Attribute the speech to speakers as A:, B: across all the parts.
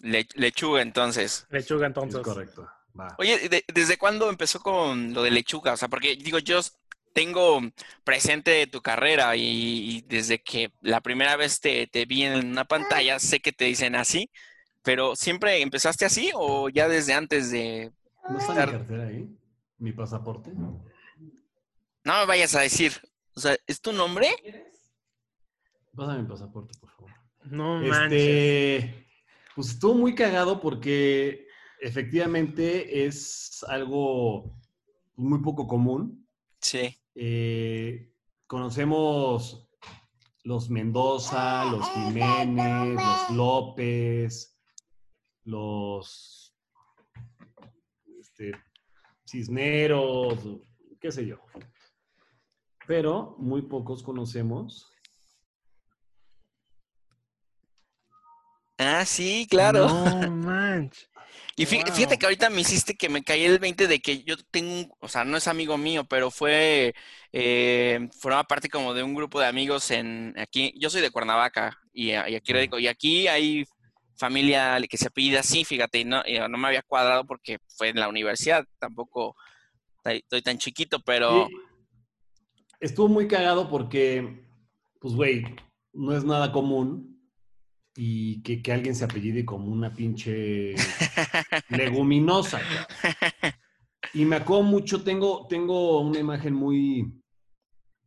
A: Le- lechuga, entonces.
B: Lechuga,
C: Es
B: entonces.
C: correcto. Va.
A: Oye, ¿de- ¿desde cuándo empezó con lo de lechuga? O sea, porque digo, yo tengo presente tu carrera y, y desde que la primera vez te, te vi en una pantalla, sé que te dicen así, pero ¿siempre empezaste así o ya desde antes de...
C: ¿No está
A: estar-
C: mi cartera ahí? ¿Mi pasaporte?
A: No me vayas a decir, o sea, ¿es tu nombre?
C: Pásame mi pasaporte, por favor.
B: No manches.
C: Este, pues estuvo muy cagado porque efectivamente es algo muy poco común.
A: Sí.
C: Eh, conocemos los Mendoza, los Jiménez, los López, los este, Cisneros, qué sé yo. Pero muy pocos conocemos.
A: Ah, sí, claro.
B: No manches.
A: Y
B: Wow.
A: fíjate que ahorita me hiciste que me caí el 20 de que yo tengo un, o sea, no es amigo mío, pero fue, eh, forma parte como de un grupo de amigos en, aquí, yo soy de Cuernavaca y, y aquí y aquí hay familia que se apellida así, fíjate, y no, y no me había cuadrado porque fue en la universidad, tampoco estoy tan chiquito, pero
C: estuvo muy cagado porque, pues, güey, no es nada común y que, que alguien se apellide como una pinche leguminosa. Y me acuerdo mucho, tengo, tengo una imagen muy,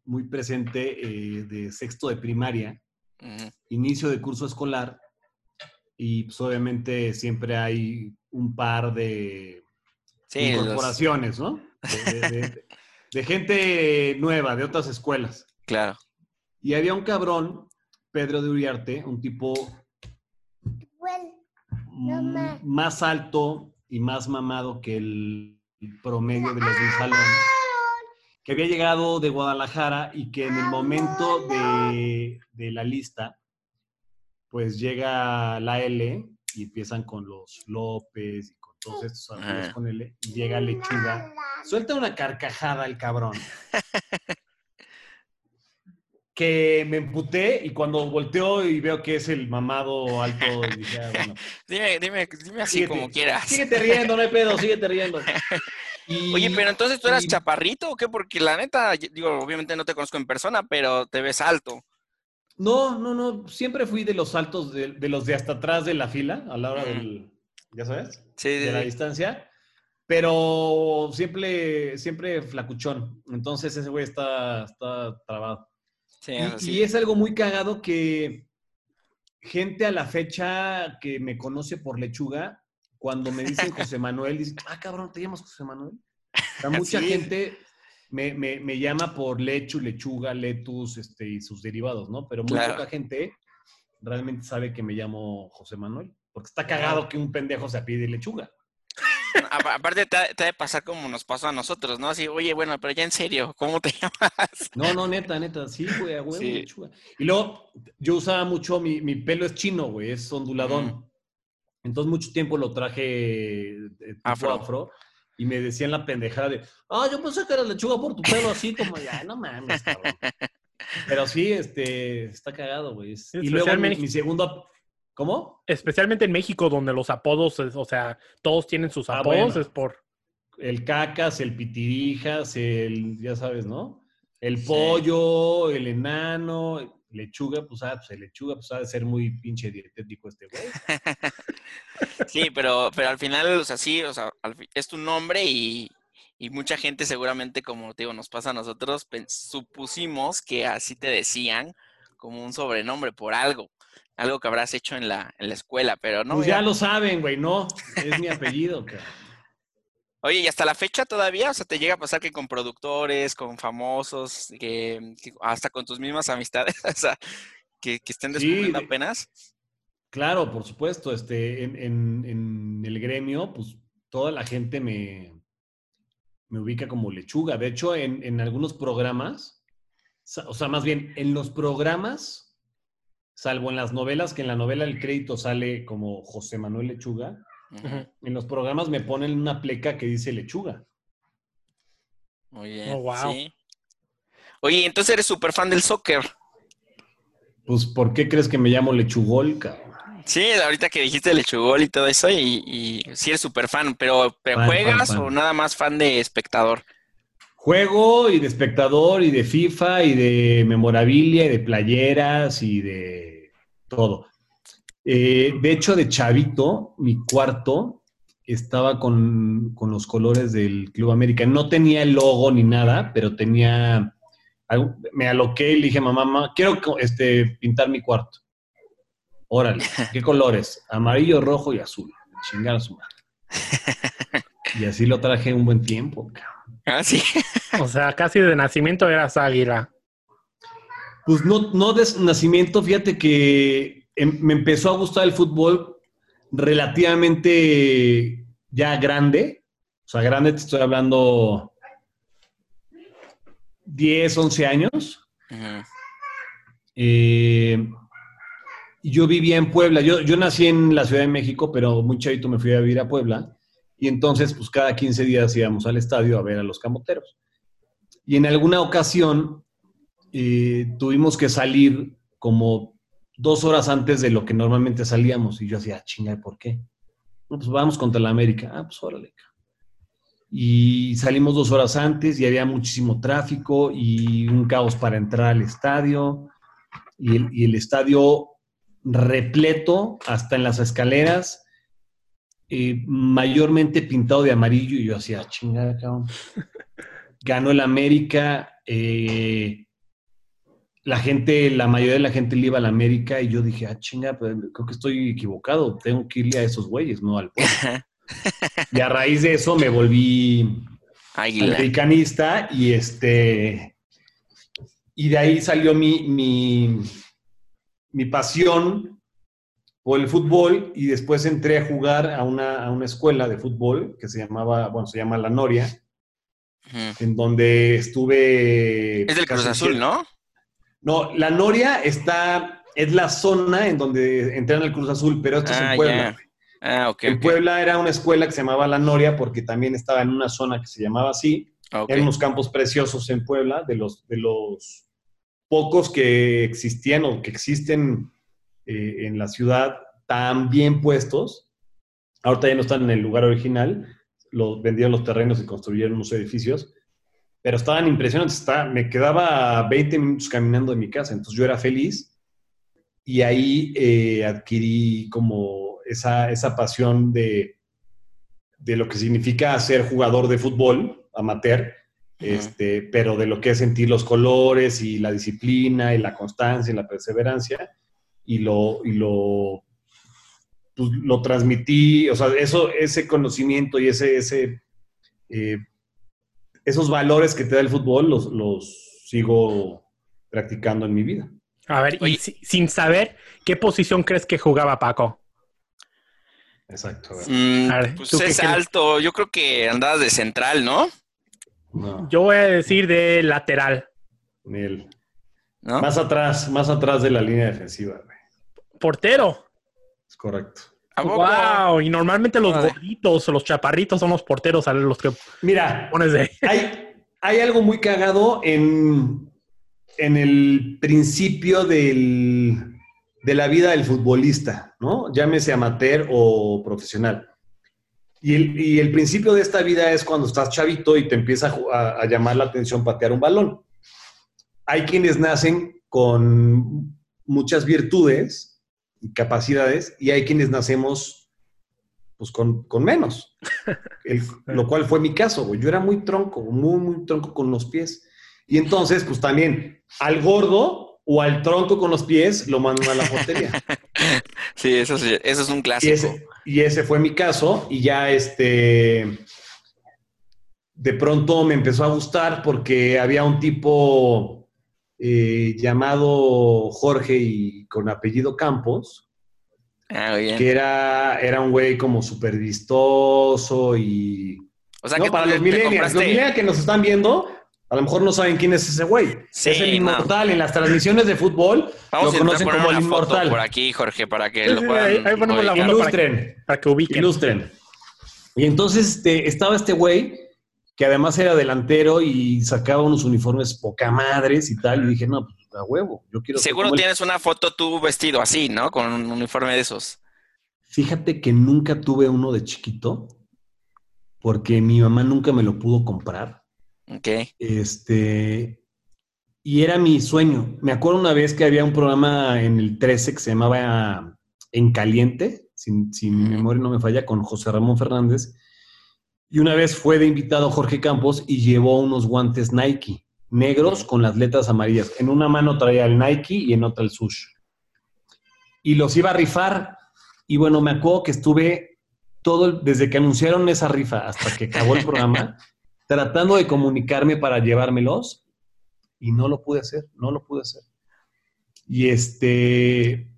C: muy presente eh, de sexto de primaria, inicio de curso escolar, y pues obviamente siempre hay un par de
A: sí, los-
C: incorporaciones, ¿no? De, de- de- de gente nueva, de otras escuelas.
A: claro.
C: Y había un cabrón, Pedro de Uriarte, un tipo mm, más alto y más mamado que el promedio de los del salón, que había llegado de Guadalajara y que en el momento de, de la lista, pues llega la L y empiezan con los López y con todos estos apellidos
A: Ajá.
C: con L, y llega Lechuga. Suelta una carcajada el cabrón. que me emputé y cuando volteo y veo que es el mamado alto, dije, ah, bueno,
A: Dime, dime, dime así
C: síguete-
A: como quieras.
C: Síguete riendo, no hay pedo, síguete riendo. Y-
A: Oye, pero entonces tú eras
C: y-
A: chaparrito o qué? Porque la neta, digo, obviamente no te conozco en persona, pero te ves alto.
C: No, no, no, siempre fui de los altos, de, de los de hasta atrás de la fila, a la hora del, ya sabes,
A: Sí, sí,
C: de la distancia, pero siempre, siempre flacuchón. Entonces ese güey está, está trabado.
A: Sí,
C: Y,
A: es así.
C: y es algo muy cagado que gente a la fecha que me conoce por lechuga, cuando me dicen José Manuel, dicen, ah, cabrón, ¿te llamas José Manuel? O sea, mucha
A: Sí.
C: gente me, me- me llama por lechu, lechuga, letus este, y sus derivados, ¿no? Pero muy
A: Claro.
C: poca gente realmente sabe que me llamo José Manuel. Porque está cagado que un pendejo se pide lechuga.
A: Aparte te, ha- te ha de pasar como nos pasó a nosotros, ¿no? Así, oye, bueno, pero ya en serio, ¿cómo te llamas?
C: No, no, neta, neta, sí, güey, a huevo,
A: Sí.
C: lechuga. Y luego, yo usaba mucho, mi, mi pelo es chino, güey, es onduladón. Entonces, mucho tiempo lo traje eh,
A: Afro.
C: afro. y me decían la pendejada de, ah, yo pensé que era lechuga por tu pelo así, como, ya, no mames, cabrón. Pero sí, este, está cagado, güey. Es- Y luego mi, segundo, ¿cómo?
B: Especialmente en México, donde los apodos, es- o sea, todos tienen sus
C: Ah,
B: apodos,
C: bueno.
B: es por...
C: El cacas, el pitirijas, el, ya sabes, ¿no? El
A: Sí.
C: pollo, el enano, lechuga, pues, ah, pues el lechuga, pues ha de ser muy pinche dietético este güey.
A: Sí, pero, pero al final, o sea, sí, o sea, es tu nombre y, y mucha gente seguramente, como te digo, nos pasa a nosotros, supusimos que así te decían como un sobrenombre por algo, algo que habrás hecho en la, en la escuela, pero no.
C: pues ya lo saben, güey, no, es mi apellido, cabrón.
A: Oye, y hasta la fecha todavía, o sea, te llega a pasar que con productores, con famosos, que, que hasta con tus mismas amistades, o sea, que, que estén descubriendo
C: de-
A: apenas.
C: Claro, por supuesto, este, en, en- en el gremio, pues toda la gente me, me ubica como lechuga. De hecho, en, en algunos programas, o sea, más bien, en los programas, salvo en las novelas, que en la novela el crédito sale como José Manuel Lechuga, en los programas me ponen una pleca que dice lechuga.
A: Muy bien.
B: Oh, wow.
A: sí. Oye, entonces eres súper fan del soccer.
C: Pues, ¿por qué crees que me llamo lechugol, cabrón?
A: Sí, ahorita que dijiste lechugol y todo eso, y, y sí eres súper fan, pero, pero
C: Fan,
A: ¿juegas
C: fan, fan.
A: o nada más fan de espectador?
C: Juego y de espectador y de FIFA y de memorabilia y de playeras y de todo. Eh, de hecho, de chavito, mi cuarto estaba con, con los colores del Club América. No tenía el logo ni nada, pero tenía... algo- Me aloqué y le dije, mamá, mamá, quiero este, pintar mi cuarto. Órale, ¿qué colores? Amarillo, rojo y azul. Chingar a su madre. Y así lo traje un buen tiempo, cabrón.
A: Ah, sí.
B: O sea, casi de nacimiento eras águila.
C: Pues no, no de nacimiento, fíjate que em- me empezó a gustar el fútbol relativamente ya grande. O sea, grande te estoy hablando 10, 11 años. Eh, y yo vivía en Puebla. Yo, yo nací en la Ciudad de México, pero muy chavito me fui a vivir a Puebla. Y entonces, pues cada 15 días íbamos al estadio a ver a los camoteros. Y en alguna ocasión eh, tuvimos que salir como dos horas antes de lo que normalmente salíamos. Y yo hacía, chinga, ¿por qué? Pues vamos contra la América. Ah, pues órale. Y salimos dos horas antes y había muchísimo tráfico y un caos para entrar al estadio. Y el estadio repleto hasta en las escaleras, eh, mayormente pintado de amarillo. Y yo hacía, chingada, cabrón. Ganó el América. eh, la gente, la mayoría de la gente le iba al América y yo dije, ah, chinga, pues, creo que estoy equivocado. Tengo que irle a esos güeyes, no al pueblo. y a raíz de eso me volví
A: Águila.
C: americanista y este y de ahí salió mi, mi, mi pasión por el fútbol y después entré a jugar a una, a una escuela de fútbol que se llamaba, bueno, se llama La Noria, en donde estuve...
A: Es del Cruz Azul, ¿no?
C: No, La Noria está, es la zona en donde entrenan el Cruz Azul, pero esto es
A: Ah,
C: en Puebla.
A: ya. Ah, ok.
C: En. Puebla era una escuela que se llamaba La Noria porque también estaba en una zona que se llamaba así. Eran unos campos preciosos en Puebla, de los, de los pocos que existían o que existen eh, en la ciudad tan bien puestos. Ahorita ya no están en el lugar original, los, vendieron los terrenos y construyeron unos edificios, pero estaban impresionantes. Está- me quedaba 20 minutos caminando de mi casa, entonces yo era feliz. Y ahí eh, adquirí como esa, esa pasión de, de lo que significa ser jugador de fútbol amateur, este, pero de lo que es sentir los colores y la disciplina y la constancia y la perseverancia, y lo, y lo, pues, lo transmití, o sea, eso, ese conocimiento y ese, ese, eh, esos valores que te da el fútbol los, los sigo practicando en mi vida.
B: A ver, y si- sin saber, ¿qué posición crees que jugaba Paco?
C: Exacto.
A: Mm,
B: A ver,
A: pues
B: ¿tú qué
A: es alto. Yo creo que andabas de central, ¿no?
C: No,
B: Yo voy a decir de lateral.
A: ¿No?
C: Más atrás, más atrás de la línea defensiva.
B: Portero.
C: Es correcto.
B: Wow. Y normalmente los gorditos o los chaparritos son los porteros a los que
C: Mira,
B: pones de.
C: hay, hay algo muy cagado en, en el principio del- de la vida del futbolista, ¿no? Llámese amateur o profesional. Y el, y el principio de esta vida es cuando estás chavito y te empieza a, ju- a- a llamar la atención patear un balón. Hay quienes nacen con muchas virtudes y capacidades y hay quienes nacemos pues con, con menos. El- lo cual fue mi caso, güey. Yo era muy tronco, muy, muy tronco con los pies. Y entonces, pues también al gordo o al tronco con los pies lo mandan a la portería.
A: Sí, eso, sí, eso es un
C: y,
A: clásico.
C: ese, y ese fue mi caso. Y ya este. De pronto me empezó a gustar porque había un tipo eh, llamado Jorge y con apellido Campos,
A: Ah, bien.
C: que era, era un güey como súper vistoso y
A: O sea,
C: no,
A: que
C: para los millennials, los millennials que nos están viendo, a lo mejor no saben quién es ese güey.
A: Sí,
C: es el
A: no.
C: inmortal. En las transmisiones de fútbol
A: Vamos
C: lo conocen como el
A: foto
C: inmortal.
A: por aquí, Jorge, para que
B: Sí,
A: lo puedan
B: ahí- ahí ponemos la
A: ubicar.
B: foto. para que-
C: Ilustren,
B: Para que ubiquen.
C: ilustren. Y entonces este, estaba este güey que además era delantero y sacaba unos uniformes poca madres y tal. Y dije, no, pues a huevo. Yo quiero
A: Seguro tienes una foto tú vestido así, ¿no? Con un uniforme de esos.
C: Fíjate que nunca tuve uno de chiquito porque mi mamá nunca me lo pudo comprar.
A: Ok.
C: Este, y era mi sueño. Me acuerdo una vez que había un programa en el 13 que se llamaba En Caliente, si, si mi memoria no me falla, con José Ramón Fernández. Y una vez fue de invitado Jorge Campos y llevó unos guantes Nike, negros con las letras amarillas. En una mano traía el Nike y en otra el Sush. Y los iba a rifar. Y bueno, me acuerdo que estuve todo, el- desde que anunciaron esa rifa hasta que acabó el programa, tratando de comunicarme para llevármelos y no lo pude hacer, no lo pude hacer. Y este,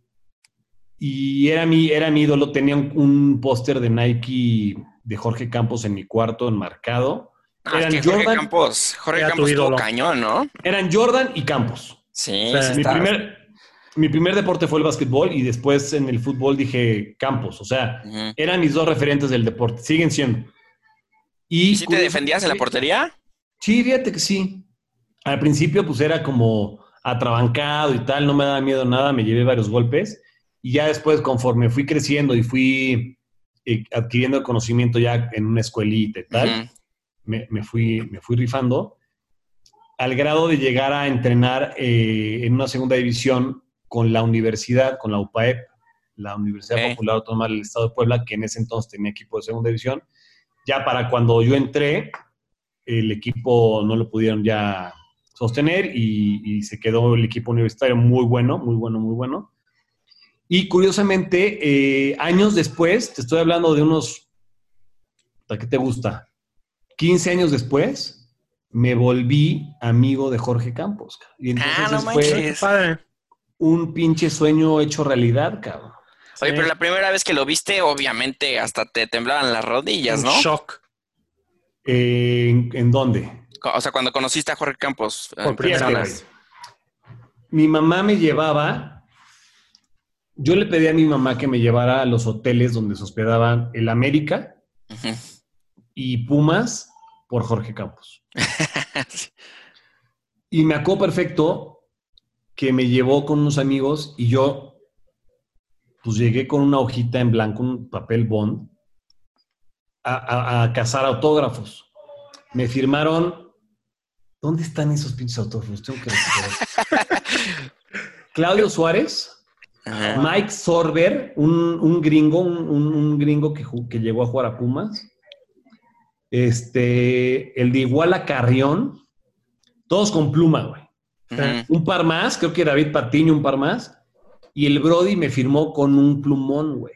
C: y era mi, era mi ídolo, tenía un, un póster de Nike de Jorge Campos en mi cuarto enmarcado.
A: Ah, es
C: Eran
A: que Jorge
C: Jordan.
A: Campos, Jorge Campos
B: ídolo.
A: cañón, ¿no?
C: Eran Jordan y Campos.
A: Sí,
B: Sí.
A: sí
C: Mi primer, mi primer deporte fue el básquetbol y después en el fútbol dije Campos. O sea,
A: Ujú.
C: eran mis dos referentes del deporte, siguen siendo. Y,
A: ¿Y si te defendías en la portería?
C: Sí, fíjate que sí. Al principio, pues era como atrabancado y tal, no me daba miedo nada, me llevé varios golpes. Y ya después, conforme fui creciendo y fui adquiriendo conocimiento ya en una escuelita y tal, me, me fui, me fui rifando al grado de llegar a entrenar eh, en una segunda división con la universidad, con la UPAEP, la Universidad. Popular Autónoma del Estado de Puebla, que en ese entonces tenía equipo de segunda división. Ya para cuando yo entré, el equipo no lo pudieron ya sostener y, y se quedó el equipo universitario muy bueno, muy bueno, muy bueno. Y curiosamente, eh, años después, te estoy hablando de unos, ¿a qué te gusta? 15 años después, me volví amigo de Jorge Campos. Y entonces
A: Ah, no
C: fue
B: padre.
C: un pinche sueño hecho realidad, cabrón.
A: Oye,
B: Sí.
A: pero la primera vez que lo viste, obviamente, hasta te temblaban las rodillas,
B: Un
A: ¿no?
B: Shock.
C: Eh, ¿en, en dónde?
A: O sea, cuando conociste a Jorge Campos.
B: Por
A: en
B: primera vez.
C: Mi mamá me llevaba, yo le pedí a mi mamá que me llevara a los hoteles donde se hospedaban el América y Pumas por Jorge Campos.
A: Sí.
C: Y me acuerdo perfecto que me llevó con unos amigos y yo, pues llegué con una hojita en blanco, un papel bond, a, a- a cazar autógrafos. Me firmaron. ¿Dónde están esos pinches autógrafos? Tengo que. Claudio Suárez,
A: Ajá.
C: Mike Sorber, un, un gringo, un, un- un gringo que, que llegó a jugar a Pumas. Este, el de Iguala Carrión, todos con pluma, güey. Un par más, creo que David Patiño, un par más. Y el Brody me firmó con un plumón, güey.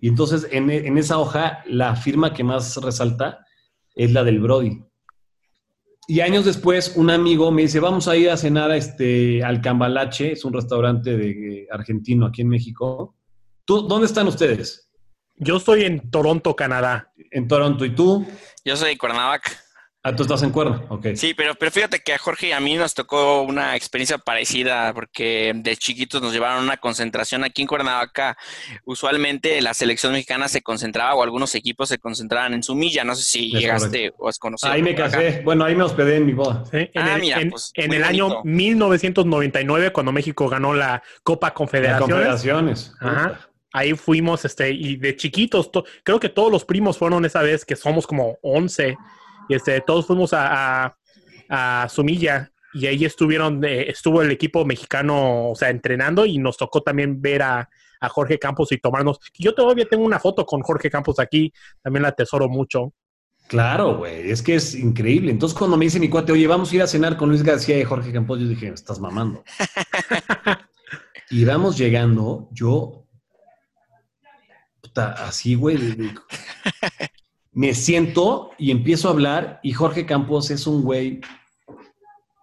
C: Y entonces en, en esa hoja, la firma que más resalta es la del Brody. Y años después, un amigo me dice, vamos a ir a cenar a este, al Cambalache, es un restaurante de, argentino aquí en México. ¿Tú, ¿Dónde están ustedes?
B: Yo estoy en Toronto, Canadá.
C: En Toronto. ¿Y tú?
A: Yo soy de Cuernavaca.
C: Ah, tú estás en Cuerno. Ok.
A: Sí, pero, pero fíjate que a Jorge y a mí nos tocó una experiencia parecida porque de chiquitos nos llevaron a una concentración aquí en Cuernavaca. Usualmente la selección mexicana se concentraba o algunos equipos se concentraban en su milla. No sé si
C: Es
A: llegaste o has conocido.
C: Ahí me casé. Bueno, ahí me hospedé en mi boda.
B: ¿sí? En
A: Ah,
B: el,
A: mira,
B: en-
A: pues,
B: en el año
A: bonito.
B: 1999, cuando México ganó la Copa Confederaciones.
C: confederaciones.
B: Ajá. Ahí fuimos, este, y de chiquitos, to- creo que todos los primos fueron esa vez, que somos como 11, y este, todos fuimos a, a, a Sumilla, y ahí estuvieron, eh, estuvo el equipo mexicano, o sea, entrenando, y nos tocó también ver a, a Jorge Campos y tomarnos. Yo todavía tengo una foto con Jorge Campos aquí, también la atesoro mucho.
C: Claro, güey, es que es increíble. Entonces, cuando me dice mi cuate, oye, vamos a ir a cenar con Luis García y Jorge Campos, yo dije, estás mamando. y vamos llegando, yo, puta, así, güey, me siento y empiezo a hablar y Jorge Campos es un güey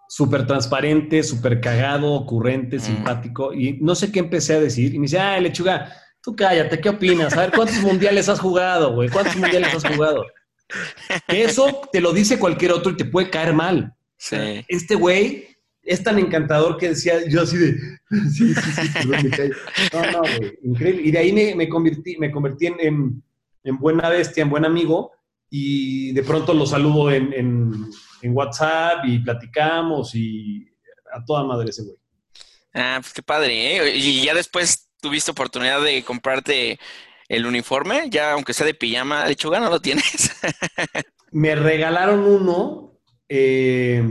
C: súper transparente, súper cagado, ocurrente,
A: Mm.
C: simpático. Y no sé qué empecé a decir. Y me dice, ay, lechuga, tú cállate, ¿qué opinas? A ver, ¿cuántos mundiales has jugado, güey? ¿Cuántos mundiales has jugado? Eso te lo dice cualquier otro y te puede caer mal.
A: Sí.
C: Este güey es tan encantador que decía yo así de, sí, sí, sí, me. No, no, güey, increíble. Y de ahí me, me convertí, me convertí en, en, en buena bestia, en buen amigo, y de pronto lo saludo en, en, en WhatsApp y platicamos y a toda madre ese güey.
A: Ah, pues qué padre, ¿eh? Y ya después tuviste oportunidad de comprarte el uniforme, ya aunque sea de pijama, lechuga, ¿no lo tienes?
C: Me regalaron uno. eh,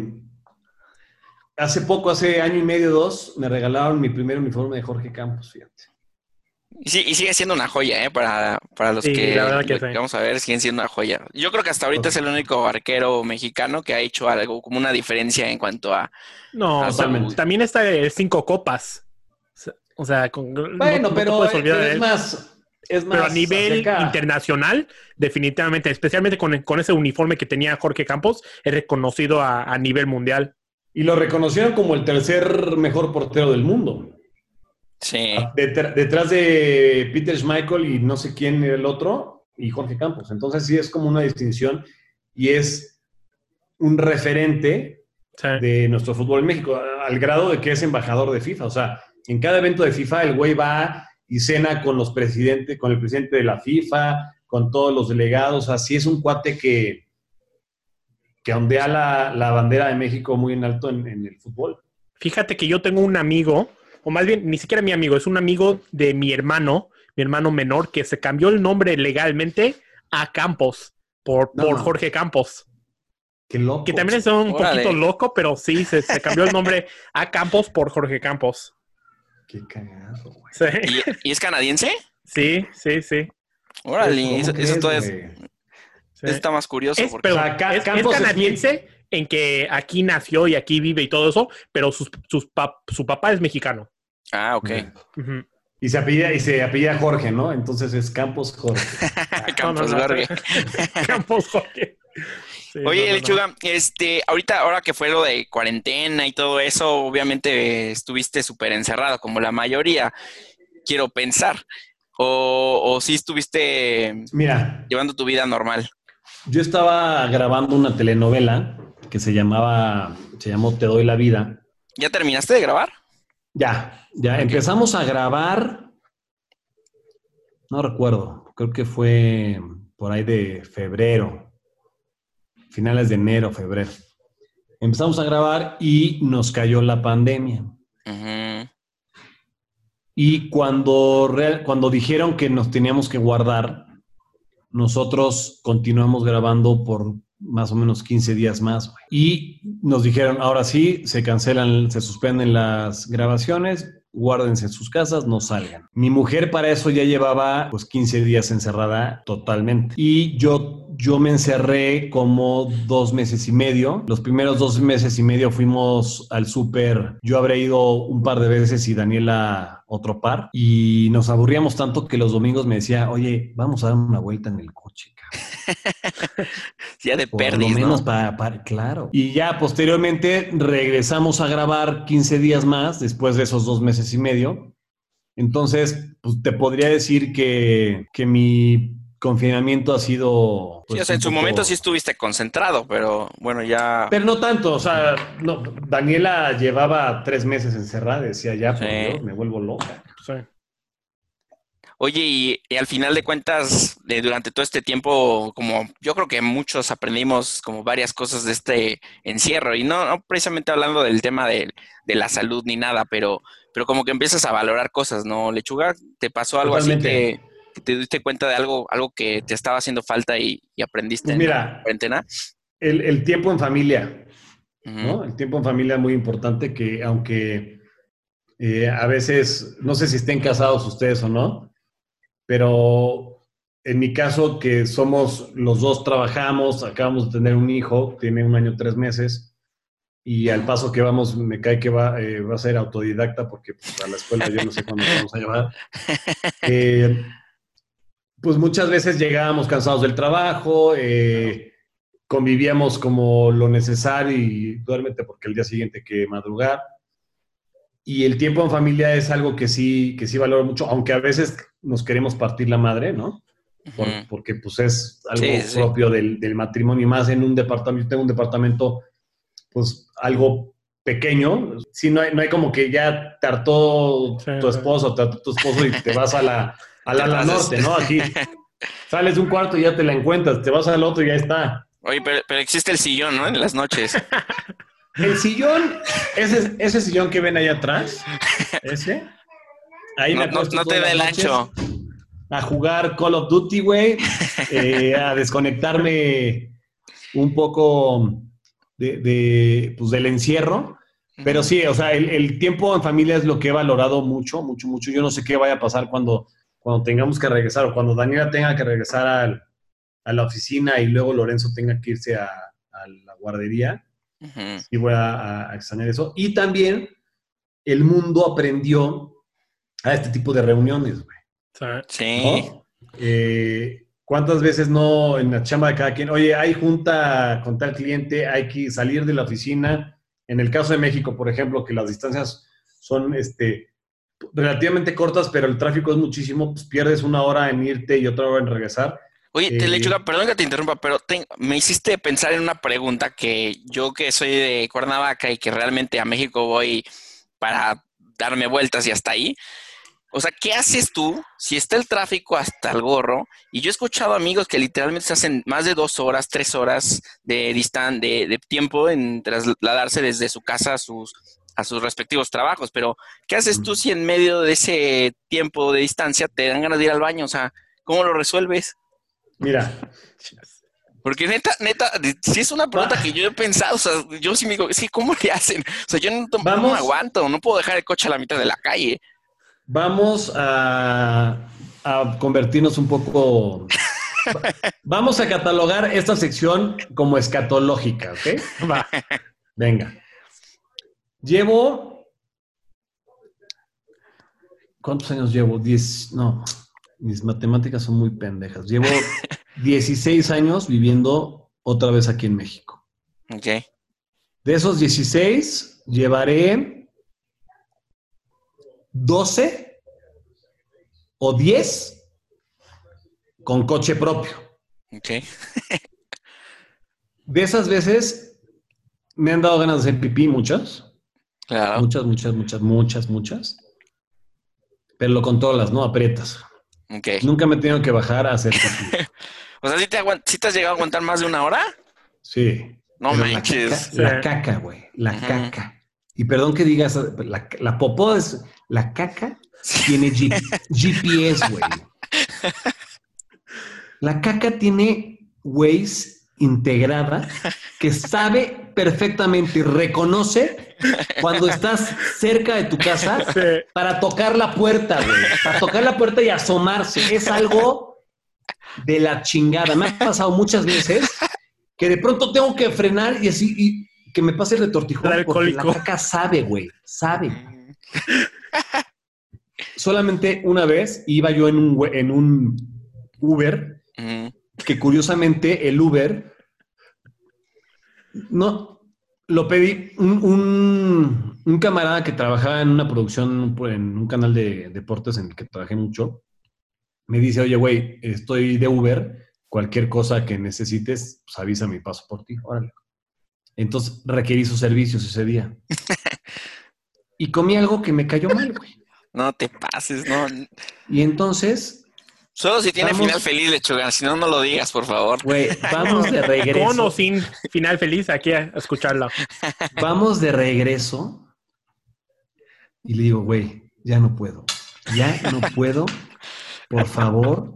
C: hace poco, hace año y medio, dos, me regalaron mi primer uniforme de Jorge Campos, fíjate.
A: Y, sí- y sigue siendo una joya, ¿eh? Para, para los
B: Sí,
A: que,
B: la verdad que
A: lo
B: sí.
A: vamos a ver, siguen siendo una joya. Yo creo que hasta ahorita es el único arquero mexicano que ha hecho algo como una diferencia en cuanto a...
B: No, también está el cinco copas. O sea, con, no-
C: Bueno,
B: no
C: pero,
B: puedes
C: eh,
B: olvidar
C: pero es más. Es más
B: Pero a nivel internacional, definitivamente, especialmente con, con ese uniforme que tenía Jorge Campos, es reconocido a, a nivel mundial.
C: Y lo reconocieron como el tercer mejor portero del mundo.
A: Sí.
C: Detr- detrás de Peter Schmeichel y no sé quién era el otro, y Jorge Campos. Entonces sí es como una distinción y es un referente de nuestro fútbol en México, al grado de que es embajador de FIFA. O sea, en cada evento de FIFA el güey va y cena con los presidentes, con el presidente de la FIFA, con todos los delegados. Así es un cuate que, que ondea la, la bandera de México muy en alto en, en el fútbol.
B: Fíjate que yo tengo un amigo, o más bien, ni siquiera mi amigo, es un amigo de mi hermano, mi hermano menor, que se cambió el nombre legalmente a Campos, por,
C: No.
B: por Jorge Campos.
C: Qué loco.
B: Que también es un
A: Órale.
B: poquito loco, pero sí, se, se cambió el nombre a Campos por Jorge Campos.
C: Qué cagado, güey.
B: Sí,
A: ¿Y, y es canadiense?
B: sí, sí. sí.
A: Órale,
C: ¿Cómo
A: eso,
C: crees,
A: eso todavía es-
C: güey?
B: sí.
A: eso está más curioso.
B: Es,
A: porque-
B: pero
C: O sea, Ca-
B: es- es
C: Campos es
B: canadiense en que aquí nació y aquí vive y todo eso, pero sus, sus pap- su papá es mexicano.
A: Ah, ok.
C: Y se apellida, y se apellida Jorge, ¿no? Entonces es Campos Jorge.
A: Campos. Gorge.
B: Campos Jorge. Sí,
A: Oye,
B: no, no, no.
A: Lechuga, este, ahorita, ahora que fue lo de cuarentena y todo eso, obviamente estuviste súper encerrado, como la mayoría, quiero pensar. O, o sí estuviste
C: Mira,
A: llevando tu vida normal.
C: yo estaba grabando una telenovela que se llamaba, se llamó Te doy la vida.
A: ¿Ya terminaste de grabar?
C: Ya, ya empezamos a grabar. No recuerdo, creo que fue por ahí de febrero, finales de enero, febrero. Empezamos a grabar y nos cayó la pandemia. Y cuando, real- cuando dijeron que nos teníamos que guardar, nosotros continuamos grabando por más o menos 15 días más. Y nos dijeron, ahora sí, se cancelan, se suspenden las grabaciones, guárdense en sus casas, no salgan. Mi mujer para eso ya llevaba pues 15 días encerrada totalmente. Y yo, yo me encerré como dos meses y medio. Los primeros dos meses y medio fuimos al súper. Yo habré ido un par de veces y Daniela otro par. Y nos aburríamos tanto que los domingos me decía, oye, vamos a dar una vuelta en el coche.
A: Ya de
C: lo menos
A: ¿no?
C: para, para- claro. Y ya posteriormente regresamos a grabar 15 días más después de esos dos meses y medio. Entonces, pues te podría decir que, que mi confinamiento ha sido...
A: Sí,
C: pues,
A: o sea, en su
C: poco-
A: momento sí estuviste concentrado, pero bueno, ya...
C: Pero no tanto, o sea, no, Daniela llevaba tres meses encerrada, decía ya, por
A: Sí.
C: Dios, me vuelvo loca.
B: Sí.
A: Oye, y, y al final de cuentas, de- durante todo este tiempo, como yo creo que muchos aprendimos como varias cosas de este encierro, y no, no precisamente hablando del tema de, de la salud ni nada, pero, pero como que empiezas a valorar cosas, ¿no, Lechuga? ¿Te pasó algo así que, que te diste cuenta de algo, algo que te estaba haciendo falta y, y aprendiste
C: Pues
A: en la
C: mira,
A: cuarentena?
C: el, el tiempo en familia. ¿no? El tiempo en familia es muy importante que aunque eh, a veces, no sé si estén casados ustedes o no, pero en mi caso que somos los dos trabajamos, acabamos de tener un hijo, tiene un año tres meses, y al paso que vamos me cae que va, eh, va a ser autodidacta porque pues, a la escuela yo no sé cuándo vamos a llevar. Eh, pues muchas veces llegábamos cansados del trabajo, eh, convivíamos como lo necesario y duérmete porque el día siguiente hay que madrugar. Y el tiempo en familia es algo que sí, que sí valoro mucho, aunque a veces nos queremos partir la madre, ¿no? Por- porque pues es algo
A: Sí, sí.
C: propio del, del matrimonio y más en un departamento. Yo tengo un departamento, pues algo pequeño. Sí, no hay, no hay como que ya te hartó
B: Sí,
C: tu esposo, te hartó tu esposo y te vas a la, a la,
A: pasas.
C: norte, ¿no? Aquí sales de un cuarto y ya te la encuentras, te vas al otro y ya está.
A: Oye, pero, pero existe el sillón, ¿no? En las noches.
C: el sillón, ese, ese sillón que ven ahí atrás, ese, ahí
A: No,
C: me
A: no-
C: acuesto
A: no te
C: todas
A: da el ancho.
C: A jugar Call of Duty, güey, eh, a desconectarme un poco de, de, pues, del encierro. Pero sí, o sea, el, el tiempo en familia es lo que he valorado mucho, mucho, mucho. Yo no sé qué vaya a pasar cuando, cuando tengamos que regresar o cuando Daniela tenga que regresar al- a la oficina y luego Lorenzo tenga que irse a, a la guardería. Y voy a, a extrañar eso. Y también el mundo aprendió a este tipo de reuniones, güey.
A: Sí.
C: ¿no? Eh, ¿Cuántas veces no en la chamba de cada quien? Oye, hay junta con tal cliente, hay que salir de la oficina. En el caso de México, por ejemplo, que las distancias son este, relativamente cortas, pero el tráfico es muchísimo, pues pierdes una hora en irte y otra hora en regresar.
A: Oye,
C: Eh,
A: Telechuga, perdón que te interrumpa, pero te- me hiciste pensar en una pregunta que yo que soy de Cuernavaca y que realmente a México voy para darme vueltas y hasta ahí. O sea, ¿qué haces tú si está el tráfico hasta el gorro? Y yo he escuchado amigos que literalmente se hacen más de dos horas, tres horas de, distan de, de tiempo en trasladarse desde su casa a sus, a sus respectivos trabajos. Pero, ¿qué haces tú si en medio de ese tiempo de distancia te dan ganas de ir al baño? O sea, ¿cómo lo resuelves?
C: Mira,
A: Porque neta, neta, si es una pregunta que yo he pensado, o sea, yo sí me digo, sí, ¿cómo le hacen? O sea, yo no, me aguanto, no puedo dejar el coche a la mitad de la calle.
C: vamos a, a convertirnos un poco... Vamos a catalogar esta sección como escatológica, ¿ok?
B: va.
C: Venga. Llevo. ¿Cuántos años llevo? Diez. No, mis matemáticas son muy pendejas. Llevo 16 años viviendo otra vez aquí en México.
A: Ok.
C: De esos 16, llevaré 12 o 10 con coche propio.
A: Ok.
C: De esas veces me han dado ganas de hacer pipí, muchas.
A: Claro.
C: Muchas, muchas, muchas, muchas, muchas. Pero lo controlas, ¿no? Aprietas. Nunca me he tenido que bajar a hacer pipí.
A: O sea, ¿sí te, aguant- sí te has llegado a aguantar más de una hora?
C: Sí.
A: No
C: Pero la
A: manches.
C: caca- La
B: Sí.
C: caca, güey. La caca. Y perdón que digas, la, la popó es. La caca tiene G- GPS, güey. La caca tiene Waze integrada que sabe perfectamente y reconoce cuando estás cerca de tu casa
B: Sí.
C: para tocar la puerta, güey. Para tocar la puerta y asomarse. Es algo de la chingada. Me ha pasado muchas veces que de pronto tengo que frenar y así, y que me pase el retortijón
B: El
C: porque la caca sabe, güey. Sabe. Solamente una vez iba yo en un, en un Uber
A: Ujú.
C: Que curiosamente el Uber no lo pedí un, un- un camarada que trabajaba en una producción en un canal de deportes en el que trabajé mucho me dice oye güey estoy de Uber cualquier cosa que necesites pues avísame y paso por ti órale entonces requerí sus servicios ese día. Y comí algo que me cayó mal güey.
A: No te pases, no.
C: y entonces
A: Solo si tiene
C: Vamos.
A: final feliz, lechuga. Si no, no lo digas, por favor.
C: güey vamos de regreso
B: Con o sin final feliz, aquí a escucharlo.
C: Vamos de regreso y le digo, güey, ya no puedo. Ya no puedo. Por favor.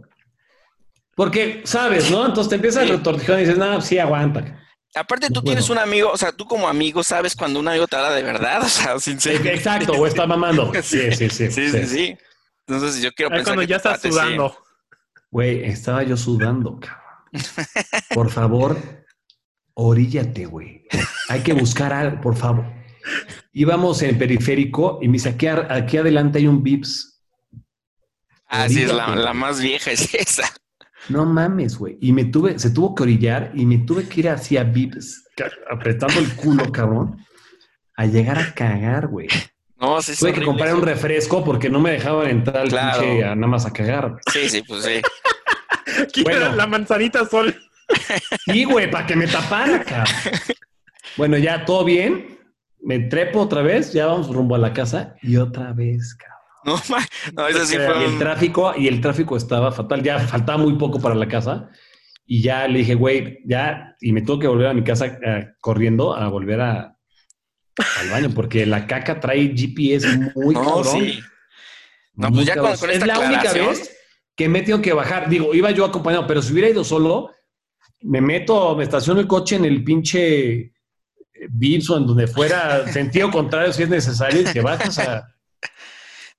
C: Porque, ¿sabes, no? Entonces te empieza el retortijón y dices, no, sí, aguanta.
A: Aparte,
C: No
A: tú tienes
C: puedo.
A: un amigo, o sea, tú como amigo sabes cuando un amigo te habla de verdad, o sea, sincero.
C: Exacto, o está mamando. güey. Sí, sí, sí.
A: Sí, sí, sí. Entonces yo quiero
B: Es
A: pensar
B: cuando
A: que
B: ya estás
A: sí.
B: sudando.
C: Güey, estaba yo sudando, cabrón. Por favor, oríllate, güey. Hay que buscar algo, por favor. Íbamos en periférico y me dice, aquí, adelante hay un Vips.
A: Ah, sí, es la, la más vieja, es esa.
C: No mames, güey. Y me tuve, se tuvo que orillar y me tuve que ir hacia Vips, apretando el culo, cabrón, a llegar a cagar, güey.
A: No, sí,
C: Tuve que comprar un refresco porque no me dejaban entrar al
A: Claro.
C: pinche a nada más a cagar.
A: Sí, sí, pues sí.
B: Quiero
C: Bueno.
B: la manzanita sol.
C: Sí, güey, para que me tapara, cabrón. Bueno, ya todo bien. Me trepo otra vez, ya vamos rumbo a la casa y otra vez, cabrón.
A: No, ma- no, eso sí
B: Y
C: el tráfico, y el tráfico estaba fatal, ya faltaba muy poco para la casa. Y ya le dije, güey, ya, y me tuve que volver a mi casa eh, corriendo a volver a, al baño, porque la caca trae GPS muy
A: No,
C: cabrón.
A: sí. No,
C: Muy
A: pues ya con,
C: cabrón.
A: con
C: es
A: esta
C: la única vez que me he tenido que bajar. Digo, iba yo acompañado, pero si hubiera ido solo, me meto, me estaciono el coche en el pinche eh, Vips o en donde fuera, sentido contrario si es necesario, y te bajas a...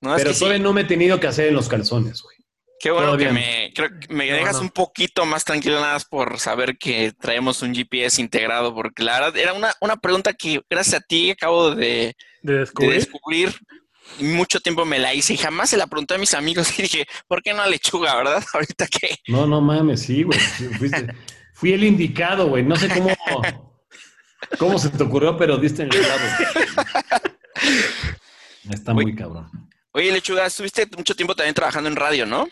A: no, es
C: pero
A: sí,
C: todavía no me he tenido que hacer en los calzones, güey.
A: Qué bueno que me, creo que me
B: No,
A: dejas
B: no.
A: un poquito más tranquilo nada más por saber que traemos un GPS integrado, porque la verdad era una, una pregunta que gracias a ti acabo de,
B: De
A: de
B: descubrir.
A: y Mucho tiempo me la hice y jamás se la pregunté a mis amigos y dije, ¿por qué no a lechuga, verdad? Ahorita que...
C: No, no mames, sí, güey. Fui el indicado, güey. No sé cómo, cómo se te ocurrió, pero diste en el clavo. Está muy cabrón.
A: Oye, lechuga, estuviste mucho tiempo también trabajando en radio, ¿no?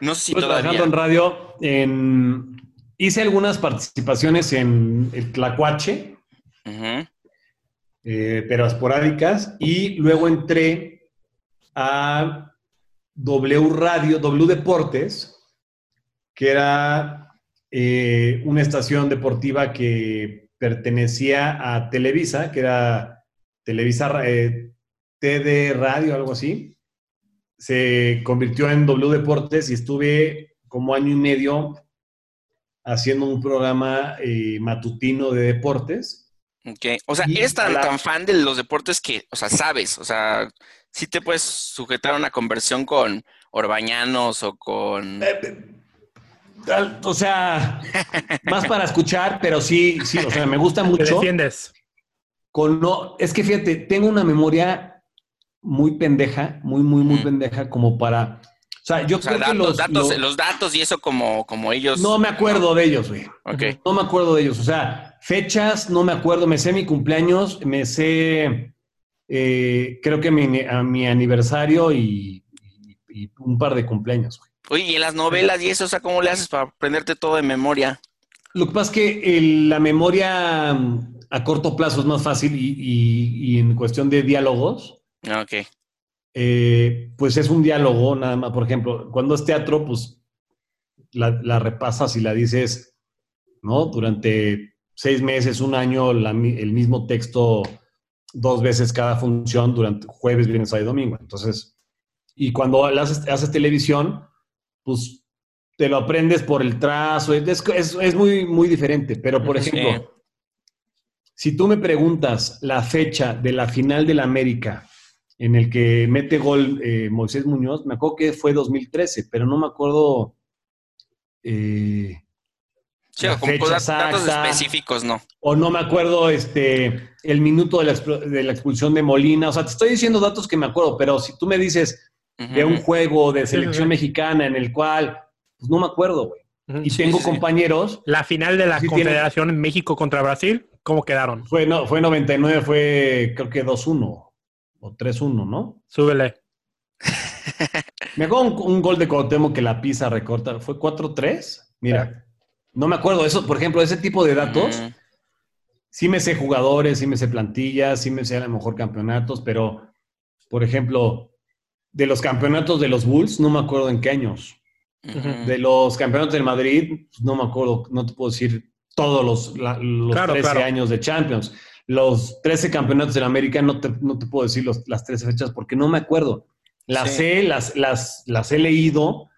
A: No sé si todavía.
C: trabajando en radio. en- hice algunas participaciones en el Tlacuache,
A: Ujú.
C: eh, pero esporádicas. Y luego entré a W Radio, W Deportes, que era eh, una estación deportiva que pertenecía a Televisa, que era Televisa eh, TD Radio, algo así. Se convirtió en W Deportes y estuve como año y medio haciendo un programa eh, matutino de deportes.
A: Ok. O sea,
C: Y
A: eres tan,
C: la-
A: tan fan de los deportes que, o sea, sabes, o sea, sí te puedes sujetar a una conversión con Orbañanos o con...
C: Eh, Al- O sea, más para escuchar, pero sí, sí, o sea, me gusta
B: Te
C: mucho.
B: defiendes.
C: Con no, es que fíjate, tengo una memoria muy pendeja, muy, muy, muy
A: Mm.
C: pendeja, como para. O sea, yo
A: O sea,
C: creo que los,
A: datos,
C: los-
A: los datos y eso como, como ellos...
C: no me acuerdo de ellos, güey.
A: Ok.
C: No me acuerdo de ellos. O sea, fechas, no me acuerdo. Me sé mi cumpleaños, me sé, eh, creo que mi, a mi aniversario y, y- y un par de cumpleaños, güey.
A: Oye, y en las novelas y eso, o sea, ¿cómo le haces para aprenderte todo de memoria?
C: Lo que pasa es que el- la memoria mm, a corto plazo es más fácil y, y- y en cuestión de diálogos,
A: Ok.
C: eh, pues es un diálogo nada más. Por ejemplo, cuando es teatro, pues la, la repasas y la dices, ¿no? Durante seis meses, un año, la el mismo texto dos veces cada función durante jueves, viernes, sábado y domingo. Entonces, y cuando haces, haces televisión, pues te lo aprendes por el trazo, es, es- es muy, muy diferente. Pero, por
A: Sí.
C: ejemplo, si tú me preguntas la fecha de la final del América en el que mete gol eh, Moisés Muñoz, me acuerdo que fue 2013, pero no me acuerdo. eh,
A: Sí,
C: La
A: como
C: fecha
A: datos,
C: exacta.
A: específicos, no.
C: o no me acuerdo este, el minuto de la, de la expulsión de Molina. O sea, te estoy diciendo datos que me acuerdo, pero si tú me dices de un juego de selección
B: sí.
C: mexicana en el cual, pues no me acuerdo, güey. Y
A: Sí,
C: tengo compañeros,
B: La final de la Confederación México contra Brasil, ¿cómo quedaron?
C: fue, no, fue 99, fue creo que 2-1 o 3-1, ¿no?
B: Súbele.
C: Me acuerdo un, un gol de Cuauhtémoc que la pisa recorta. ¿Fue 4-3? Mira, no me acuerdo. Eso, por ejemplo, ese tipo de datos, sí me sé jugadores, sí me sé plantillas, sí me sé a lo mejor campeonatos, pero, por ejemplo, de los campeonatos de los Bulls, no me acuerdo en qué años. De los campeonatos del Madrid, pues, no me acuerdo, no te puedo decir todos los, la- los
B: Claro,
C: 13
B: claro.
C: años de Champions. Los 13 campeonatos del América, no te, no te puedo decir los- las 13 fechas porque no me acuerdo. Las
A: Sí.
C: sé, las, las, las he leído,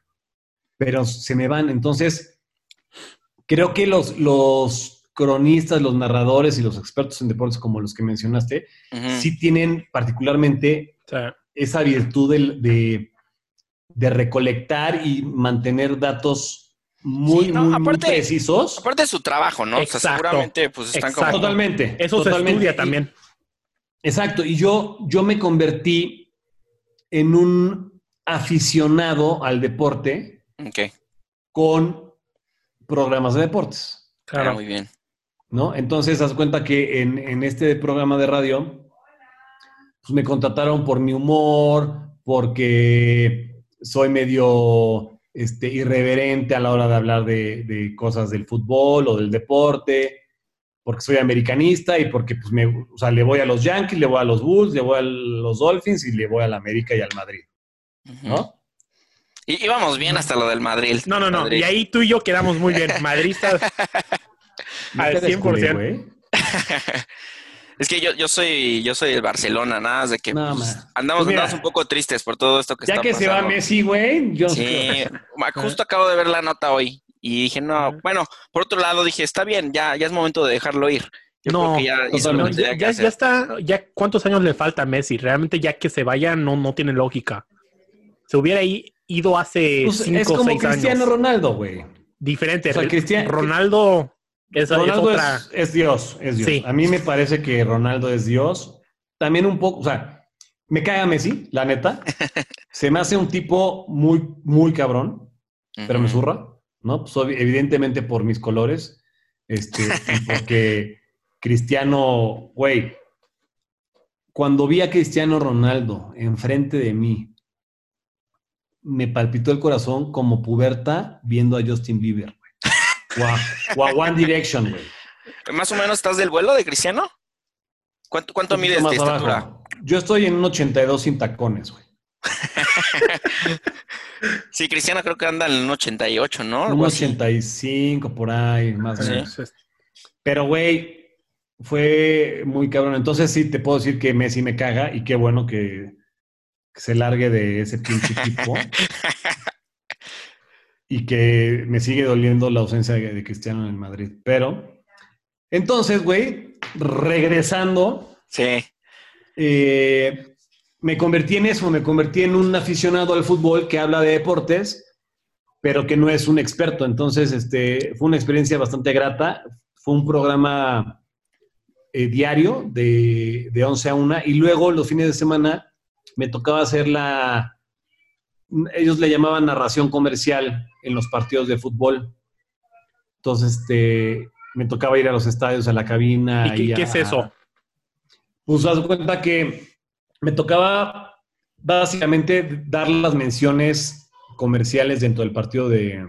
C: pero se me van. Entonces, creo que los, los cronistas, los narradores y los expertos en deportes como los que mencionaste, sí tienen particularmente esa virtud de, de recolectar y mantener datos muy,
A: Sí, no,
C: muy, muy
A: aparte-
C: precisos.
A: Aparte de su trabajo, ¿no? O sea,
B: Exacto.
A: seguramente pues están
B: Exacto.
A: como...
C: Totalmente.
B: eso
C: totalmente.
B: se estudia
C: Y-
B: también.
C: Exacto. Y yo, yo me convertí en un aficionado al deporte con programas de deportes.
A: ah,
B: Claro.
A: muy bien.
C: ¿no? Entonces, haz cuenta que en, en este programa de radio, pues me contrataron por mi humor, porque soy medio este, irreverente a la hora de hablar de, de cosas del fútbol o del deporte, porque soy americanista y porque pues, me, o sea, le voy a los Yankees, le voy a los Bulls, le voy a los Dolphins y le voy al América y al Madrid. ¿no?
A: Y íbamos bien hasta lo del Madrid.
B: No, no, no.
A: Madrid.
B: Y ahí tú y yo quedamos muy bien. Madridistas al
C: te des culé,
B: 100%.
C: güey.
A: Es que yo, yo soy yo soy el Barcelona, nada más de que
C: No,
A: pues, andamos,
C: Pues mira,
A: andamos un poco tristes por todo esto que
C: Ya
A: está
C: que se va. Messi, güey, yo
A: Sí, justo acabo de ver la nota hoy y dije, no, bueno, por otro lado dije, está bien, ya, ya es momento de dejarlo ir. Yo
B: No,
A: ya
B: No, ya, está, ya cuántos años le falta a Messi. Realmente ya que se vaya no, no tiene lógica. Se hubiera ido hace
C: Pues,
B: cinco
C: es como
B: seis
C: Cristiano
B: años.
C: Ronaldo, güey.
B: Diferente.
C: O sea, Cristian-
B: Ronaldo es
C: Ronaldo
B: otra.
C: es, es Dios, es Dios.
B: Sí.
C: A mí me parece que Ronaldo es Dios. También un poco, o sea, me cae a Messi, la neta. Se me hace un tipo muy, muy cabrón, pero me zurra, ¿no? Pues, evidentemente por mis colores, este, y porque Cristiano, güey, cuando vi a Cristiano Ronaldo enfrente de mí, me palpitó el corazón como puberta viendo a Justin Bieber, a One Direction, güey.
A: Más o menos estás del vuelo de Cristiano. ¿Cuánto, cuánto mides de estatura?
C: abajo. Yo estoy en un 82 sin tacones, güey.
A: Sí, Cristiano creo que anda en un 88, ¿no?
C: Un
A: Algo así.
C: 85 por ahí, más o
A: Sí.
C: menos. Pero, güey, fue muy cabrón. Entonces sí te puedo decir que Messi me caga y qué bueno que, que se largue de ese pinche equipo. y que me sigue doliendo la ausencia de, de Cristiano en el Madrid. Pero, entonces, güey, regresando,
A: Sí.
C: eh, me convertí en eso, me convertí en un aficionado al fútbol que habla de deportes, pero que no es un experto. Entonces, este, fue una experiencia bastante grata. Fue un programa eh, diario de, de 11 a 1 y luego los fines de semana me tocaba hacer la, ellos le llamaban narración comercial en los partidos de fútbol. Entonces, este, me tocaba ir a los estadios, a la cabina.
B: ¿Y qué,
C: y
B: qué
C: a-
B: es eso?
C: pues haz de cuenta que me tocaba básicamente dar las menciones comerciales dentro del partido de,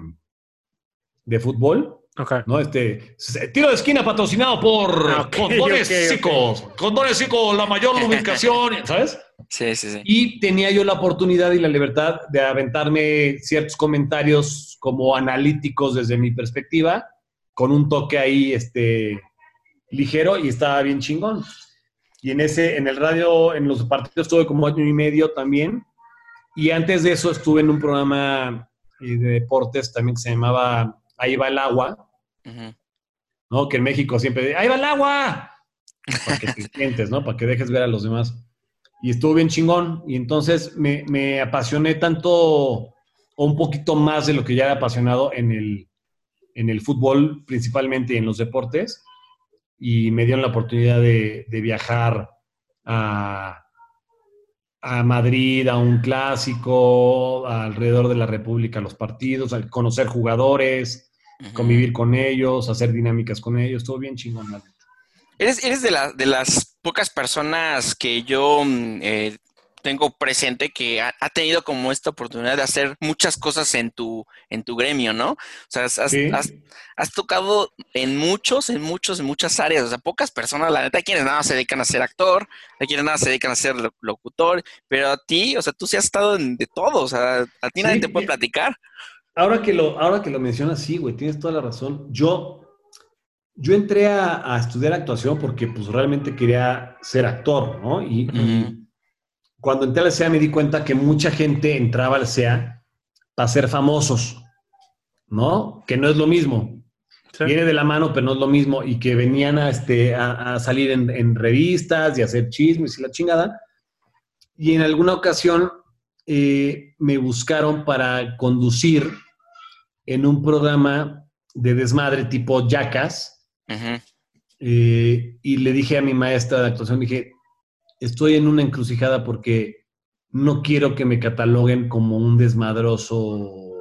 C: de fútbol,
B: Ok.
C: ¿no? Este tiro de esquina patrocinado por
B: Ah, ok,
C: Condones
B: ok, ok.
C: Cicos, Condones Cicos, la mayor lubricación, ¿sabes?
A: Sí, sí, sí.
C: Y tenía yo la oportunidad y la libertad de aventarme ciertos comentarios como analíticos desde mi perspectiva, con un toque ahí este, ligero y estaba bien chingón. Y en ese, en el radio, en los partidos estuve como año y medio también. Y antes de eso estuve en un programa eh, de deportes también que se llamaba Ahí va el agua. ¿no? Que en México siempre, ahí va el agua, para que te sientes, ¿no? Para que dejes ver a los demás. Y estuvo bien chingón. Y entonces me, me apasioné tanto o un poquito más de lo que ya era apasionado en el, en el fútbol principalmente en los deportes. Y me dieron la oportunidad de, de viajar a, a Madrid, a un clásico, alrededor de la República, a los partidos, a conocer jugadores, Convivir con ellos, hacer dinámicas con ellos, todo bien chingón. la neta.
A: Eres, eres de, la- de las pocas personas que yo mm, eh, tengo presente que ha, ha tenido como esta oportunidad de hacer muchas cosas en tu, en tu gremio, ¿no? O sea, has, has-
C: Sí.
A: has- has tocado en muchos, en muchos, en muchas áreas. O sea, pocas personas, la neta, hay quienes nada más se dedican a ser actor, hay quienes nada más se dedican a ser lo- locutor, pero a ti, o sea, tú sí has estado en de todo, o sea, a ti nadie
C: Sí,
A: te puede platicar.
C: Ahora que lo, ahora que lo mencionas, sí, güey, tienes toda la razón. Yo, yo entré a, a estudiar actuación porque pues realmente quería ser actor, ¿no? Y, y
A: Ujú.
C: cuando entré al SEA me di cuenta que mucha gente entraba al SEA para ser famosos, ¿no? Que no es lo mismo.
B: Sí.
C: Viene de la mano, pero no es lo mismo. Y que venían a, este, a, a salir en, en revistas y a hacer chismes y la chingada. Y en alguna ocasión eh, me buscaron para conducir en un programa de desmadre tipo.
A: Ujú.
C: Eh, y le dije a mi maestra de actuación, dije, estoy en una encrucijada porque no quiero que me cataloguen como un desmadroso